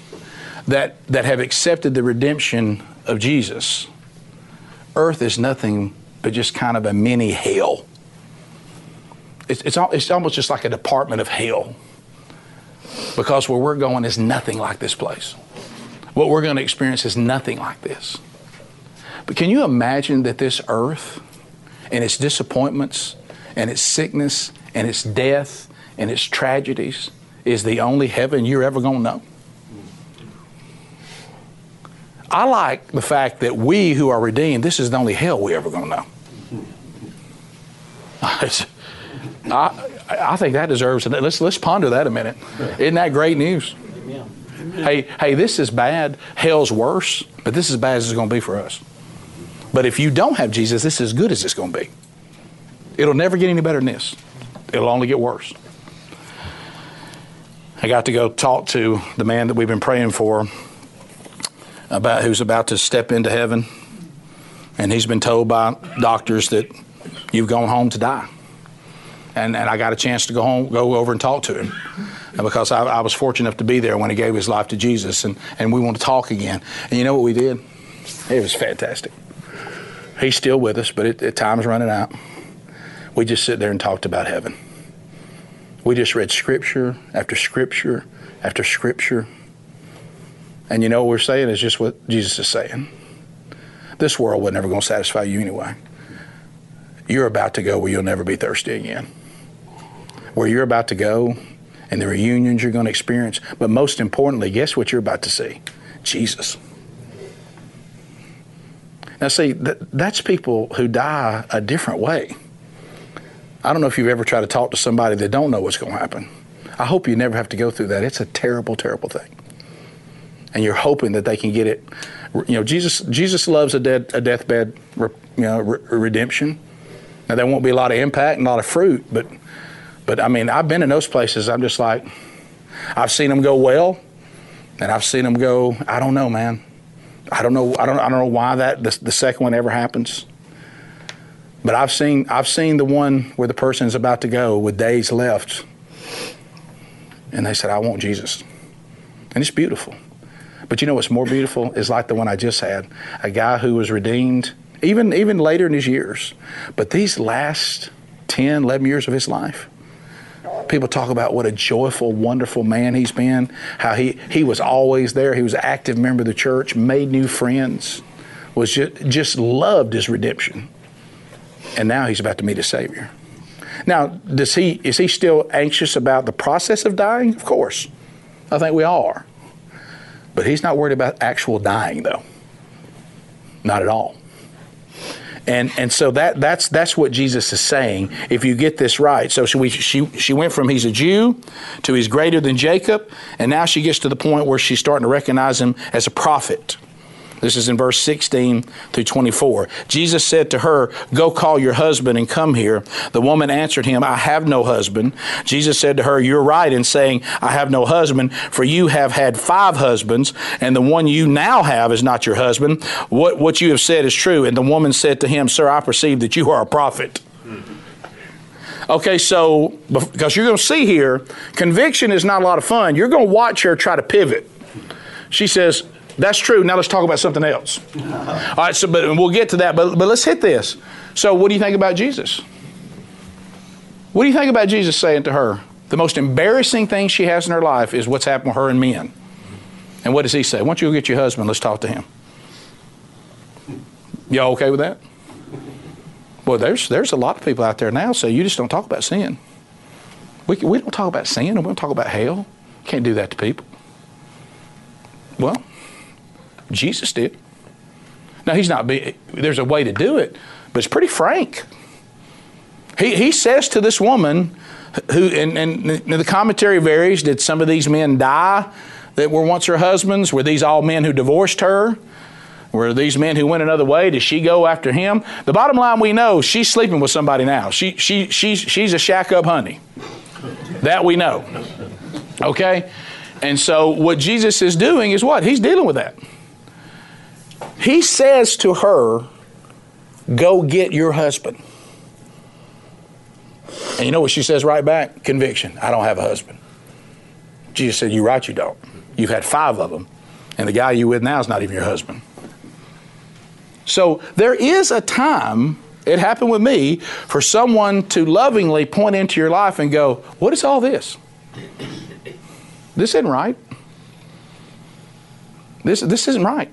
that, that have accepted the redemption of Jesus, earth is nothing but just kind of a mini hell it's, it's, it's almost just like a department of hell because where we're going is nothing like this place. What we're going to experience is nothing like this. But can you imagine that this earth and its disappointments and its sickness and its death and its tragedies is the only heaven you're ever going to know? I like the fact that we who are redeemed, this is the only hell we're ever going to know. <laughs> I, I think that deserves it. Let's, let's ponder that a minute. Isn't that great news? Hey, hey, this is bad. Hell's worse, but this is as bad as it's going to be for us. But if you don't have Jesus, this is as good as it's going to be. It'll never get any better than this. It'll only get worse. I got to go talk to the man that we've been praying for about who's about to step into heaven. And he's been told by doctors that you've gone home to die and, and I got a chance to go home, go over and talk to him. Because I, I, was fortunate enough to be there when he gave his life to Jesus, and, and we want to talk again. And you know what we did? It was fantastic. He's still with us, but it, it, time's running out. We just sit there and talked about heaven. We just read scripture after scripture after scripture. And you know what we're saying is just what Jesus is saying. This world was never going to satisfy you anyway. you're about to go where you'll never be thirsty again. Where you're about to go and the reunions you're going to experience. But most importantly, guess what you're about to see? Jesus. Now, see, that's people who die a different way. I don't know if you've ever tried to talk to somebody that don't know what's going to happen. I hope you never have to go through that. It's a terrible, terrible thing. And you're hoping that they can get it. You know, Jesus Jesus loves a dead a deathbed, you know, re- redemption. Now there won't be a lot of impact and a lot of fruit, but but I mean, I've been in those places. I'm just like, I've seen them go well, and I've seen them go. I don't know, man. I don't know. I don't. I don't know why that the, the second one ever happens. But I've seen I've seen the one where the person is about to go with days left, and they said, "I want Jesus," and it's beautiful. But you know what's more beautiful is like the one I just had, a guy who was redeemed even even later in his years. But these last 10, 11 years of his life, people talk about what a joyful, wonderful man he's been, how he, he was always there, he was an active member of the church, made new friends, was just, just loved his redemption. And now he's about to meet a Savior. Now, does he is he still anxious about the process of dying? Of course. I think we all are. But he's not worried about actual dying though. Not at all. And and so that that's that's what Jesus is saying. If you get this right, so she she she went from he's a Jew to he's greater than Jacob, and now she gets to the point where she's starting to recognize him as a prophet. This is in verse 16 through 24. Jesus said to her, Go call your husband and come here. The woman answered him, I have no husband. Jesus said to her, You're right in saying, I have no husband, for you have had five husbands, and the one you now have is not your husband. What, what you have said is true. And the woman said to him, Sir, I perceive that you are a prophet. Okay, so because you're going to see here, conviction is not a lot of fun. You're going to watch her try to pivot. She says, that's true. Now let's talk about something else. <laughs> All right, so but we'll get to that, but but let's hit this. So what do you think about Jesus? What do you think about Jesus saying to her? The most embarrassing thing she has in her life is what's happened with her and men. And what does he say? Why don't you go get your husband? Let's talk to him. Y'all okay with that? Well, there's there's a lot of people out there now say you just don't talk about sin. We, we don't talk about sin and we don't talk about hell. Can't do that to people. Well, Jesus did. Now, he's not, be, there's a way to do it, but it's pretty frank. He, he says to this woman, who, and, and the commentary varies, did some of these men die that were once her husbands? Were these all men who divorced her? Were these men who went another way? Did she go after him? The bottom line we know, she's sleeping with somebody now. She, she, she's, she's a shack up honey. That we know. Okay? And so what Jesus is doing is what? He's dealing with that. He says to her, Go get your husband. And you know what she says right back? Conviction. I don't have a husband. Jesus said, You're right, you don't. You've had five of them, and the guy you're with now is not even your husband. So there is a time, it happened with me, for someone to lovingly point into your life and go, What is all this? This isn't right. This, this isn't right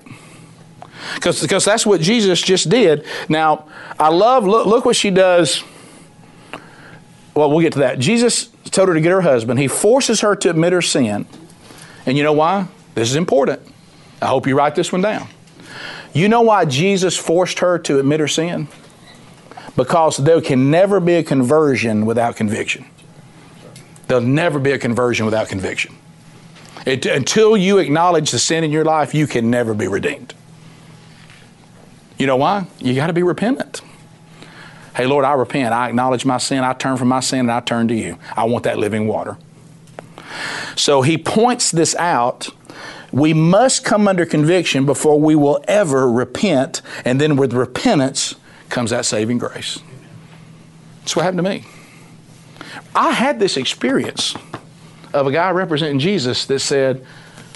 because that's what Jesus just did. Now, I love look, look what she does. Well, we'll get to that. Jesus told her to get her husband. He forces her to admit her sin. And you know why? This is important. I hope you write this one down. You know why Jesus forced her to admit her sin? Because there can never be a conversion without conviction. There'll never be a conversion without conviction. It, until you acknowledge the sin in your life, you can never be redeemed. You know why? You got to be repentant. Hey, Lord, I repent. I acknowledge my sin. I turn from my sin and I turn to you. I want that living water. So he points this out. We must come under conviction before we will ever repent. And then with repentance comes that saving grace. That's what happened to me. I had this experience of a guy representing Jesus that said,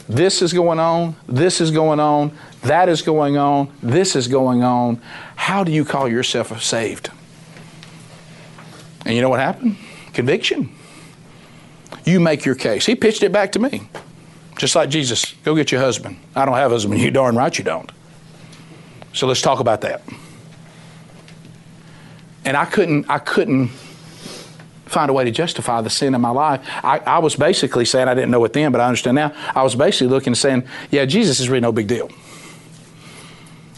This is going on, this is going on, that is going on. This is going on. How do you call yourself saved? And you know what happened? Conviction. You make your case. He pitched it back to me. Just like Jesus, go get your husband. I don't have a husband. You darn right you don't. So let's talk about that. and I couldn't, I couldn't find a way to justify the sin in my life. I, I was basically saying, I didn't know it then, but I understand now. I was basically looking and saying, yeah, Jesus is really no big deal.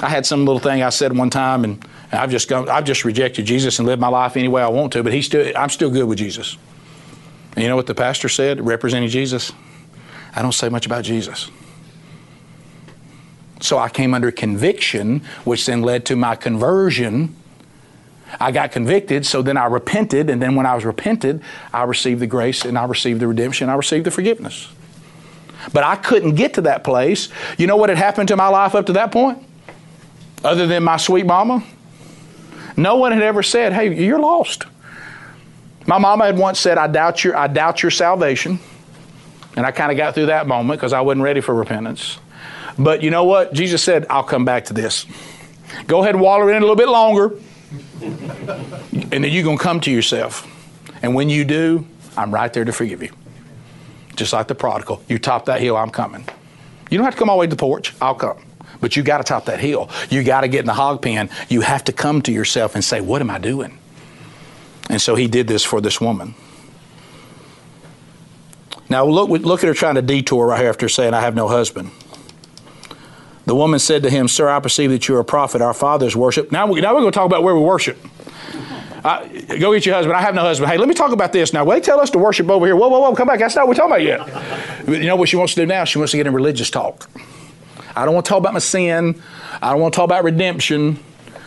I had some little thing I said one time, and I've just gone, I've just rejected Jesus and lived my life any way I want to, but he's still, I'm still good with Jesus. And you know what the pastor said, representing Jesus? I don't say much about Jesus. So I came under conviction, which then led to my conversion. I got convicted, so then I repented, and then when I was repented, I received the grace and I received the redemption, I received the forgiveness. But I couldn't get to that place. You know what had happened to my life up to that point? Other than my sweet mama? No one had ever said, hey, you're lost. My mama had once said, I doubt your, I doubt your salvation. And I kind of got through that moment because I wasn't ready for repentance. But you know what? Jesus said, I'll come back to this. Go ahead and waller in a little bit longer. and then you're going to come to yourself. And when you do, I'm right there to forgive you. Just like the prodigal. You top that hill, I'm coming. You don't have to come all the way to the porch, I'll come. But you got to top that hill. You got to get in the hog pen. You have to come to yourself and say, What am I doing? And so he did this for this woman. Now look, look at her trying to detour right here after saying, I have no husband. The woman said to him, Sir, I perceive that you are a prophet. Our fathers worship. Now, we, now we're going to talk about where we worship. Go get your husband. I have no husband. Hey, let me talk about this now. They tell us to worship over here. Whoa, whoa, whoa, come back. That's not what we're talking about yet. You know what she wants to do now? She wants to get in religious talk. I don't want to talk about my sin. I don't want to talk about redemption.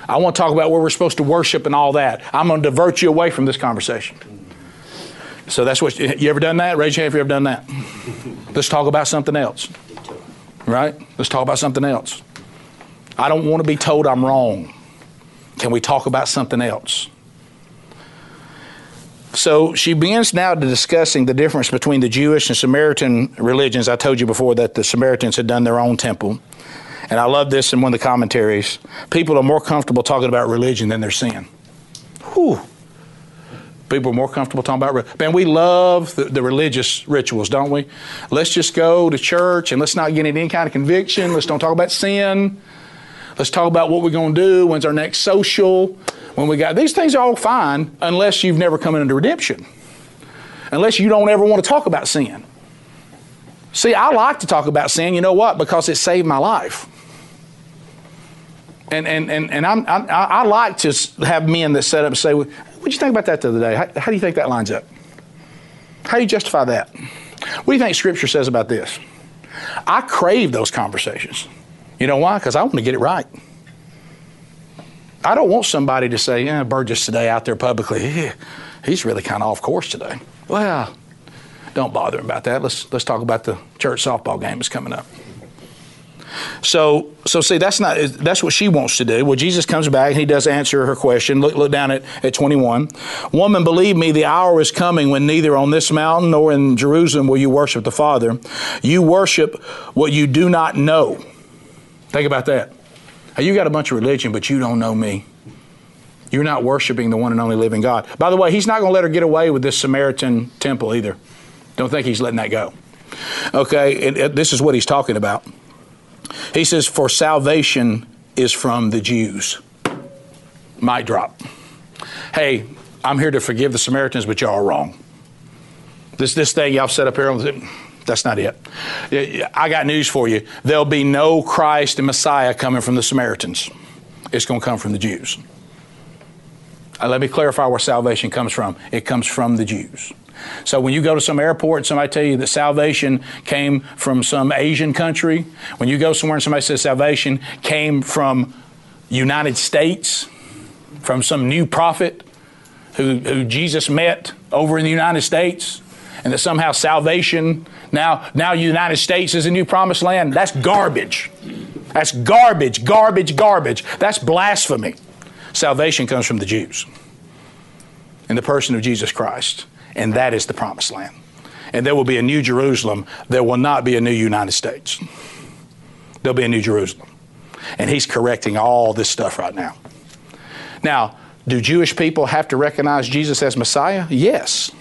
I want to talk about where we're supposed to worship and all that. I'm going to divert you away from this conversation. So that's what you ever done that? Raise your hand if you ever done that. Let's talk about something else right? Let's talk about something else. I don't want to be told I'm wrong. Can we talk about something else? So she begins now to discussing the difference between the Jewish and Samaritan religions. I told you before that the Samaritans had done their own temple. And I love this in one of the commentaries. People are more comfortable talking about religion than their sin. Whew. People are more comfortable talking about. Religion. Man, we love the, the, religious rituals, don't we? Let's just go to church and let's not get any kind of conviction. Let's don't talk about sin. Let's talk about what we're going to do. When's our next social? When we got these things are all fine unless you've never come into redemption. Unless you don't ever want to talk about sin. See, I like to talk about sin. You know what? Because it saved my life. And and and, and I'm, I, I like to have men that set up and say, What'd you think about that the other day? How, how do you think that lines up? How do you justify that? What do you think Scripture says about this? I crave those conversations. You know why? Because I want to get it right. I don't want somebody to say, yeah, Burgess today out there publicly, yeah, he's really kind of off course today. Well, don't bother him about that. Let's, let's talk about the church softball game that's coming up. So, so see, that's not that's what she wants to do. Well, Jesus comes back and he does answer her question. Look, look down at, at 21. Woman, believe me, the hour is coming when neither on this mountain nor in Jerusalem will you worship the Father. You worship what you do not know. Think about that. You got a bunch of religion, but you don't know me. You're not worshiping the one and only living God. By the way, he's not going to let her get away with this Samaritan temple either. Don't think he's letting that go. Okay, and, and this is what he's talking about. He says, For salvation is from the Jews. Mic drop. Hey, I'm here to forgive the Samaritans, but y'all are wrong. This, this thing y'all set up here, that's not it. I got news for you. There'll be no Christ and Messiah coming from the Samaritans, it's going to come from the Jews. Uh, let me clarify where salvation comes from. It comes from the Jews. So when you go to some airport, and somebody tell you that salvation came from some Asian country. When you go somewhere and somebody says salvation came from United States, from some new prophet who, who Jesus met over in the United States, and that somehow salvation now now United States is a new promised land. That's garbage. That's garbage, garbage, garbage. That's blasphemy. Salvation comes from the Jews in the person of Jesus Christ and that is the promised land. And there will be a new Jerusalem. There will not be a new United States. There'll be a new Jerusalem. And he's correcting all this stuff right now. Now, do Jewish people have to recognize Jesus as Messiah? Yes.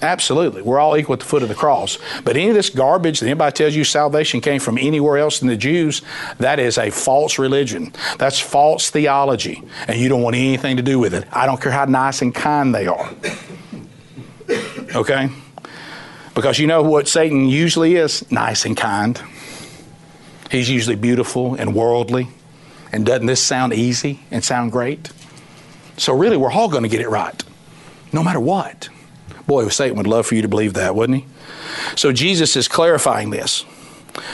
Absolutely. We're all equal at the foot of the cross. But any of this garbage that anybody tells you salvation came from anywhere else than the Jews, that is a false religion. That's false theology. And you don't want anything to do with it. I don't care how nice and kind they are. Okay? Because you know what Satan usually is? Nice and kind. He's usually beautiful and worldly. And doesn't this sound easy and sound great? So, really, we're all going to get it right, no matter what. Boy, Satan would love for you to believe that, wouldn't he? So Jesus is clarifying this.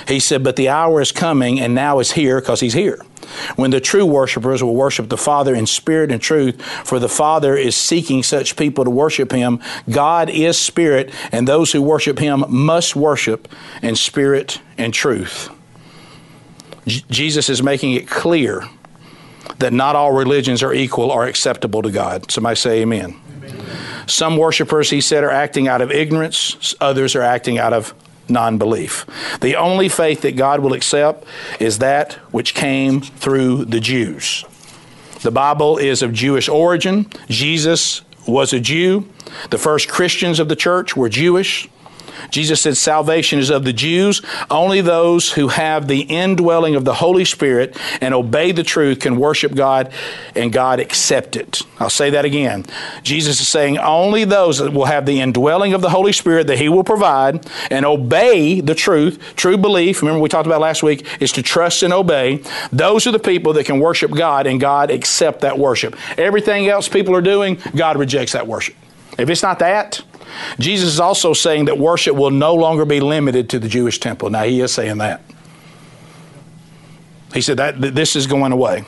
He said, But the hour is coming, and now is here because he's here. When the true worshipers will worship the Father in spirit and truth, for the Father is seeking such people to worship him. God is spirit, and those who worship him must worship in spirit and truth. J- Jesus is making it clear that not all religions are equal or acceptable to God. Somebody say amen. Some worshipers, he said, are acting out of ignorance, others are acting out of non belief. The only faith that God will accept is that which came through the Jews. The Bible is of Jewish origin. Jesus was a Jew. The first Christians of the church were Jewish. Jesus said salvation is of the Jews. Only those who have the indwelling of the Holy Spirit and obey the truth can worship God and God accept it. I'll say that again. Jesus is saying only those that will have the indwelling of the Holy Spirit that He will provide and obey the truth, true belief, remember we talked about last week, is to trust and obey. Those are the people that can worship God and God accept that worship. Everything else people are doing, God rejects that worship. If it's not that, Jesus is also saying that worship will no longer be limited to the Jewish temple. Now, he is saying that. He said that this is going away.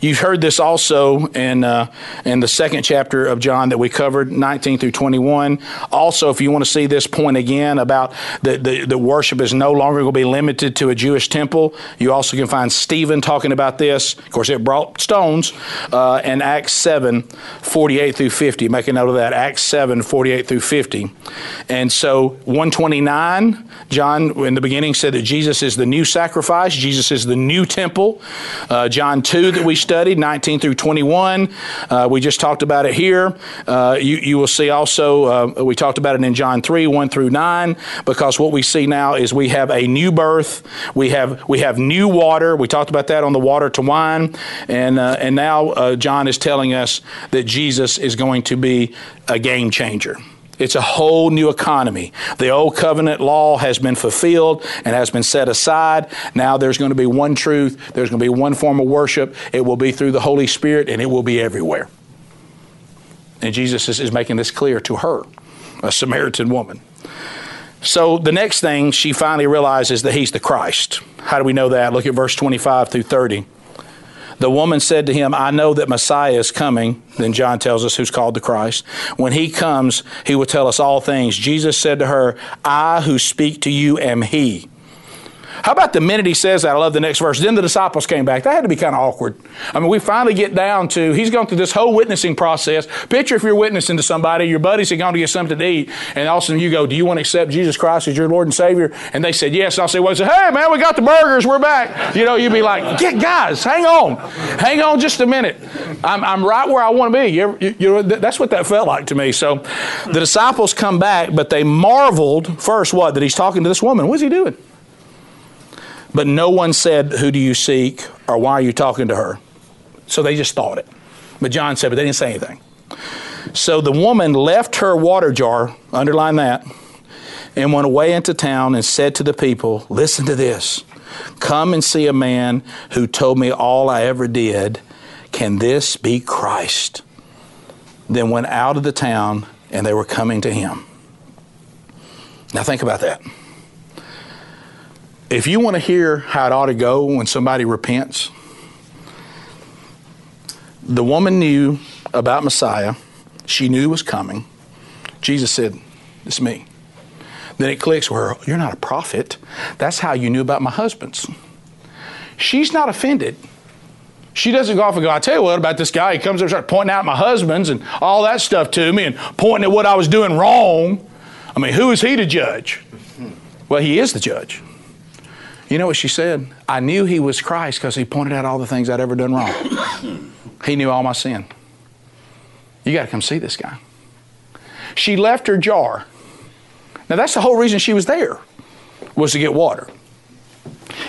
You've heard this also in, uh, in the second chapter of John that we covered, 19 through 21. Also, if you want to see this point again about the, the, the worship is no longer going to be limited to a Jewish temple, you also can find Stephen talking about this. Of course, it brought stones uh, in Acts 7, 48 through 50. Make a note of that, Acts 7, 48 through 50. And so 129, John in the beginning said that Jesus is the new sacrifice, Jesus is the new temple. Uh, John 2 that we studied, 19 through 21. Uh, we just talked about it here. Uh, you, you will see also, uh, we talked about it in John 3, 1 through 9, because what we see now is we have a new birth. We have, we have new water. We talked about that on the water to wine. And, uh, and now uh, John is telling us that Jesus is going to be a game changer. It's a whole new economy. The old covenant law has been fulfilled and has been set aside. Now there's going to be one truth, there's going to be one form of worship. It will be through the Holy Spirit and it will be everywhere. And Jesus is, is making this clear to her, a Samaritan woman. So the next thing she finally realizes that he's the Christ. How do we know that? Look at verse 25 through 30. The woman said to him, I know that Messiah is coming. Then John tells us who's called the Christ. When he comes, he will tell us all things. Jesus said to her, I who speak to you am he. How about the minute he says that? I love the next verse. Then the disciples came back. That had to be kind of awkward. I mean, we finally get down to, he's gone through this whole witnessing process. Picture if you're witnessing to somebody, your buddies are going to get something to eat, and all of a sudden you go, Do you want to accept Jesus Christ as your Lord and Savior? And they said, Yes. And I'll say, Well, say, Hey, man, we got the burgers. We're back. You know, you'd be like, Get guys, hang on. Hang on just a minute. I'm, I'm right where I want to be. You, you, know, that's what that felt like to me. So the disciples come back, but they marveled first, what? That he's talking to this woman. What's he doing? But no one said, Who do you seek? or Why are you talking to her? So they just thought it. But John said, But they didn't say anything. So the woman left her water jar, underline that, and went away into town and said to the people, Listen to this. Come and see a man who told me all I ever did. Can this be Christ? Then went out of the town and they were coming to him. Now think about that if you want to hear how it ought to go when somebody repents, the woman knew about Messiah. She knew was coming. Jesus said, It's me. Then it clicks with her, You're not a prophet. That's how you knew about my husbands. She's not offended. She doesn't go off and go, I tell you what about this guy. He comes up and starts pointing out my husbands and all that stuff to me and pointing at what I was doing wrong. I mean, who is he to judge? Well, he is the judge. You know what she said? I knew he was Christ because he pointed out all the things I'd ever done wrong. he knew all my sin. You got to come see this guy. She left her jar. Now that's the whole reason she was there, was to get water.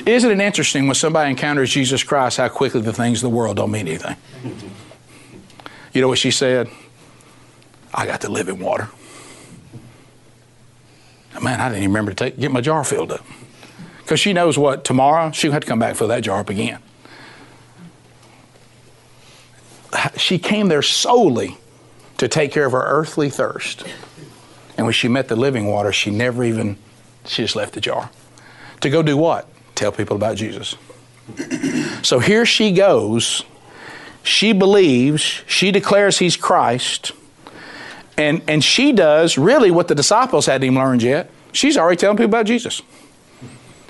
Isn't it interesting when somebody encounters Jesus Christ how quickly the things of the world don't mean anything? You know what she said? I got the living water. Man, I didn't even remember to take, get my jar filled up. Because she knows what, tomorrow she'll have to come back fill that jar up again. She came there solely to take care of her earthly thirst. And when she met the living water, she never even, she just left the jar. To go do what? Tell people about Jesus. so here she goes. She believes, she declares he's Christ. And, and she does really what the disciples hadn't even learned yet. She's already telling people about Jesus.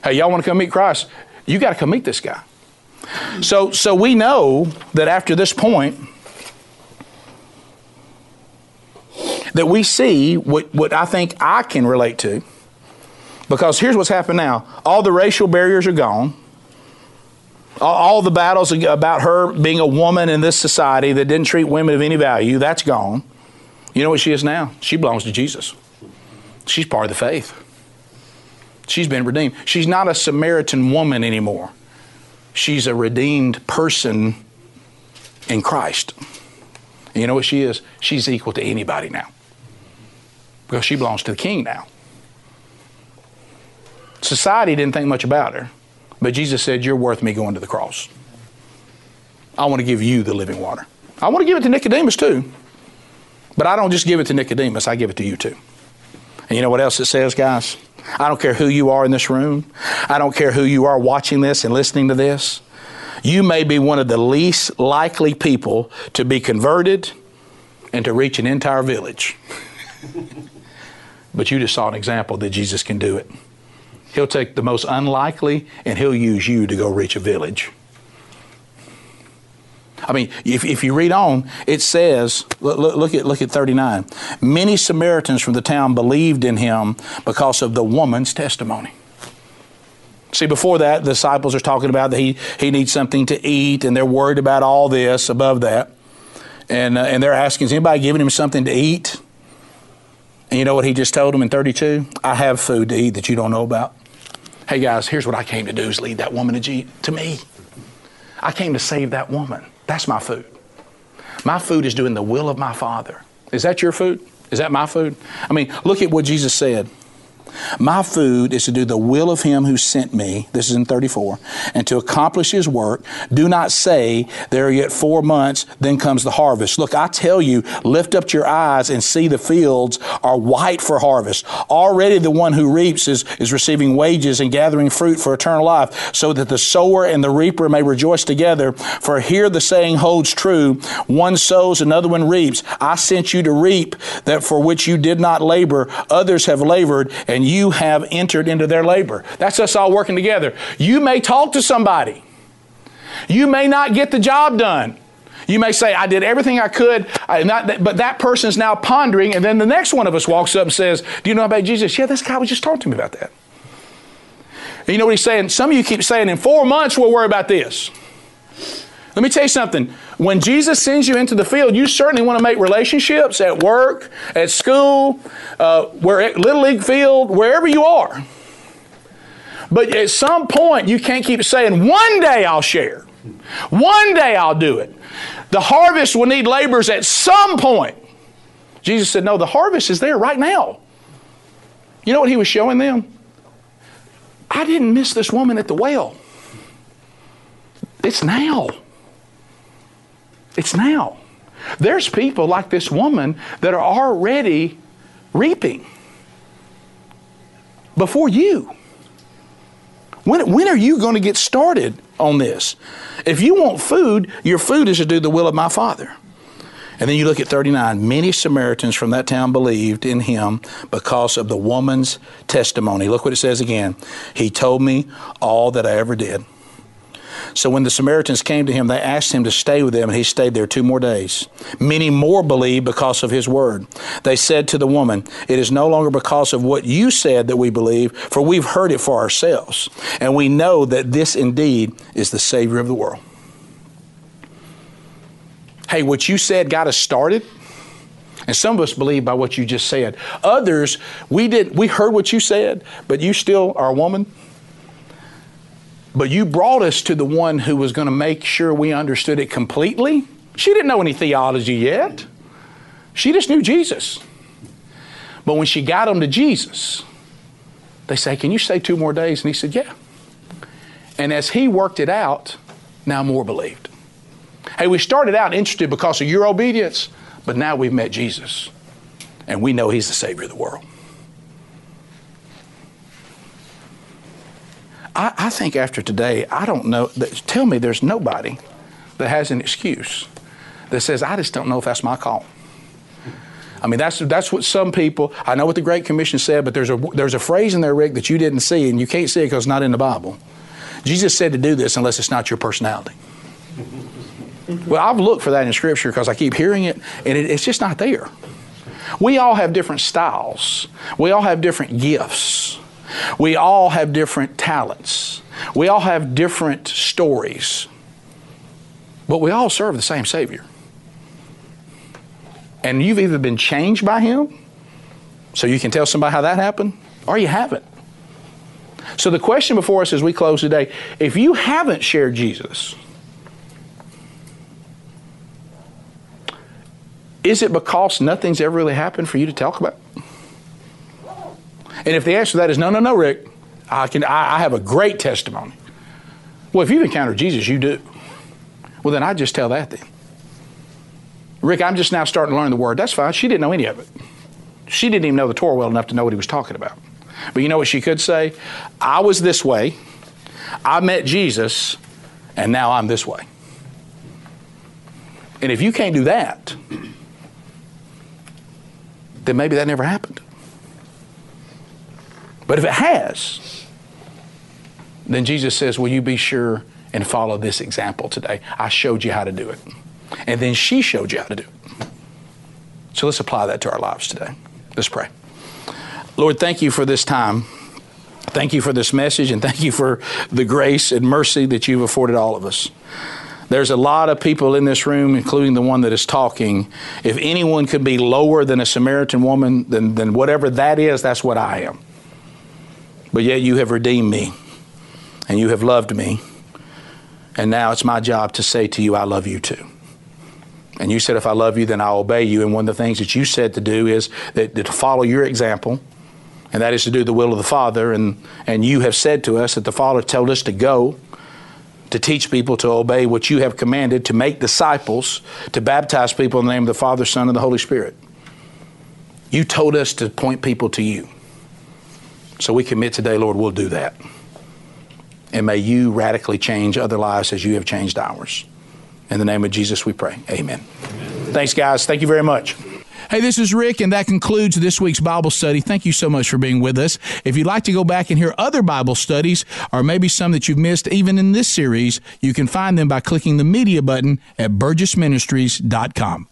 Hey, y'all want to come meet Christ? You got to come meet this guy. So, so we know that after this point, that we see what, what I think I can relate to. Because here's what's happened now all the racial barriers are gone. All, all the battles about her being a woman in this society that didn't treat women of any value, that's gone. You know what she is now? She belongs to Jesus. She's part of the faith. She's been redeemed. She's not a Samaritan woman anymore. She's a redeemed person in Christ. And you know what she is? She's equal to anybody now. Because she belongs to the king now. Society didn't think much about her, but Jesus said, You're worth me going to the cross. I want to give you the living water. I want to give it to Nicodemus too. But I don't just give it to Nicodemus, I give it to you too. And you know what else it says, guys? I don't care who you are in this room. I don't care who you are watching this and listening to this. You may be one of the least likely people to be converted and to reach an entire village. <laughs> but you just saw an example that Jesus can do it. He'll take the most unlikely and he'll use you to go reach a village. I mean, if, if you read on, it says, look, look, at, look at 39. Many Samaritans from the town believed in him because of the woman's testimony. See, before that, the disciples are talking about that he, he needs something to eat, and they're worried about all this above that. And, uh, and they're asking, is anybody giving him something to eat? And you know what he just told them in 32? I have food to eat that you don't know about. Hey guys, here's what I came to do is lead that woman to, to me. I came to save that woman. That's my food. My food is doing the will of my Father. Is that your food? Is that my food? I mean, look at what Jesus said. My food is to do the will of him who sent me. This is in 34. And to accomplish his work. Do not say, There are yet four months, then comes the harvest. Look, I tell you, lift up your eyes and see the fields are white for harvest. Already the one who reaps is, is receiving wages and gathering fruit for eternal life, so that the sower and the reaper may rejoice together. For here the saying holds true one sows, another one reaps. I sent you to reap that for which you did not labor, others have labored, and you have entered into their labor. That's us all working together. You may talk to somebody. You may not get the job done. You may say, I did everything I could, I, not, but that person is now pondering, and then the next one of us walks up and says, Do you know about Jesus? Yeah, this guy was just talking to me about that. And you know what he's saying? Some of you keep saying, In four months, we'll worry about this. Let me tell you something. When Jesus sends you into the field, you certainly want to make relationships at work, at school, uh, where little league field, wherever you are. But at some point, you can't keep saying, "One day I'll share. One day I'll do it." The harvest will need laborers at some point. Jesus said, "No, the harvest is there right now." You know what he was showing them? I didn't miss this woman at the well. It's now. It's now. There's people like this woman that are already reaping before you. When, when are you going to get started on this? If you want food, your food is to do the will of my Father. And then you look at 39. Many Samaritans from that town believed in him because of the woman's testimony. Look what it says again. He told me all that I ever did. So when the Samaritans came to him, they asked him to stay with them, and he stayed there two more days. Many more believed because of his word. They said to the woman, It is no longer because of what you said that we believe, for we've heard it for ourselves, and we know that this indeed is the Savior of the world. Hey, what you said got us started. And some of us believe by what you just said. Others, we did we heard what you said, but you still are a woman. But you brought us to the one who was going to make sure we understood it completely. She didn't know any theology yet. She just knew Jesus. But when she got him to Jesus, they say, Can you stay two more days? And he said, Yeah. And as he worked it out, now more believed. Hey, we started out interested because of your obedience, but now we've met Jesus and we know he's the Savior of the world. I, I think after today, I don't know, tell me there's nobody that has an excuse that says, I just don't know if that's my call. I mean, that's, that's what some people, I know what the Great Commission said, but there's a, there's a phrase in there, Rick, that you didn't see, and you can't see it because it's not in the Bible. Jesus said to do this unless it's not your personality. Well, I've looked for that in Scripture because I keep hearing it, and it, it's just not there. We all have different styles. We all have different gifts. We all have different talents. We all have different stories. But we all serve the same Savior. And you've either been changed by Him, so you can tell somebody how that happened, or you haven't. So the question before us as we close today if you haven't shared Jesus, is it because nothing's ever really happened for you to talk about? And if the answer to that is no, no, no, Rick, I can I, I have a great testimony. Well, if you've encountered Jesus, you do. Well, then I just tell that then. Rick, I'm just now starting to learn the word. That's fine. She didn't know any of it. She didn't even know the Torah well enough to know what he was talking about. But you know what she could say? I was this way. I met Jesus, and now I'm this way. And if you can't do that, then maybe that never happened. But if it has, then Jesus says, Will you be sure and follow this example today? I showed you how to do it. And then she showed you how to do it. So let's apply that to our lives today. Let's pray. Lord, thank you for this time. Thank you for this message, and thank you for the grace and mercy that you've afforded all of us. There's a lot of people in this room, including the one that is talking. If anyone could be lower than a Samaritan woman, then, then whatever that is, that's what I am. But yet you have redeemed me, and you have loved me. And now it's my job to say to you, I love you too. And you said, if I love you, then I'll obey you. And one of the things that you said to do is that, that to follow your example, and that is to do the will of the Father. And, and you have said to us that the Father told us to go, to teach people to obey what you have commanded, to make disciples, to baptize people in the name of the Father, Son, and the Holy Spirit. You told us to point people to you. So we commit today, Lord, we'll do that. And may you radically change other lives as you have changed ours. In the name of Jesus, we pray. Amen. Amen. Thanks, guys. Thank you very much. Hey, this is Rick, and that concludes this week's Bible study. Thank you so much for being with us. If you'd like to go back and hear other Bible studies, or maybe some that you've missed even in this series, you can find them by clicking the media button at burgessministries.com.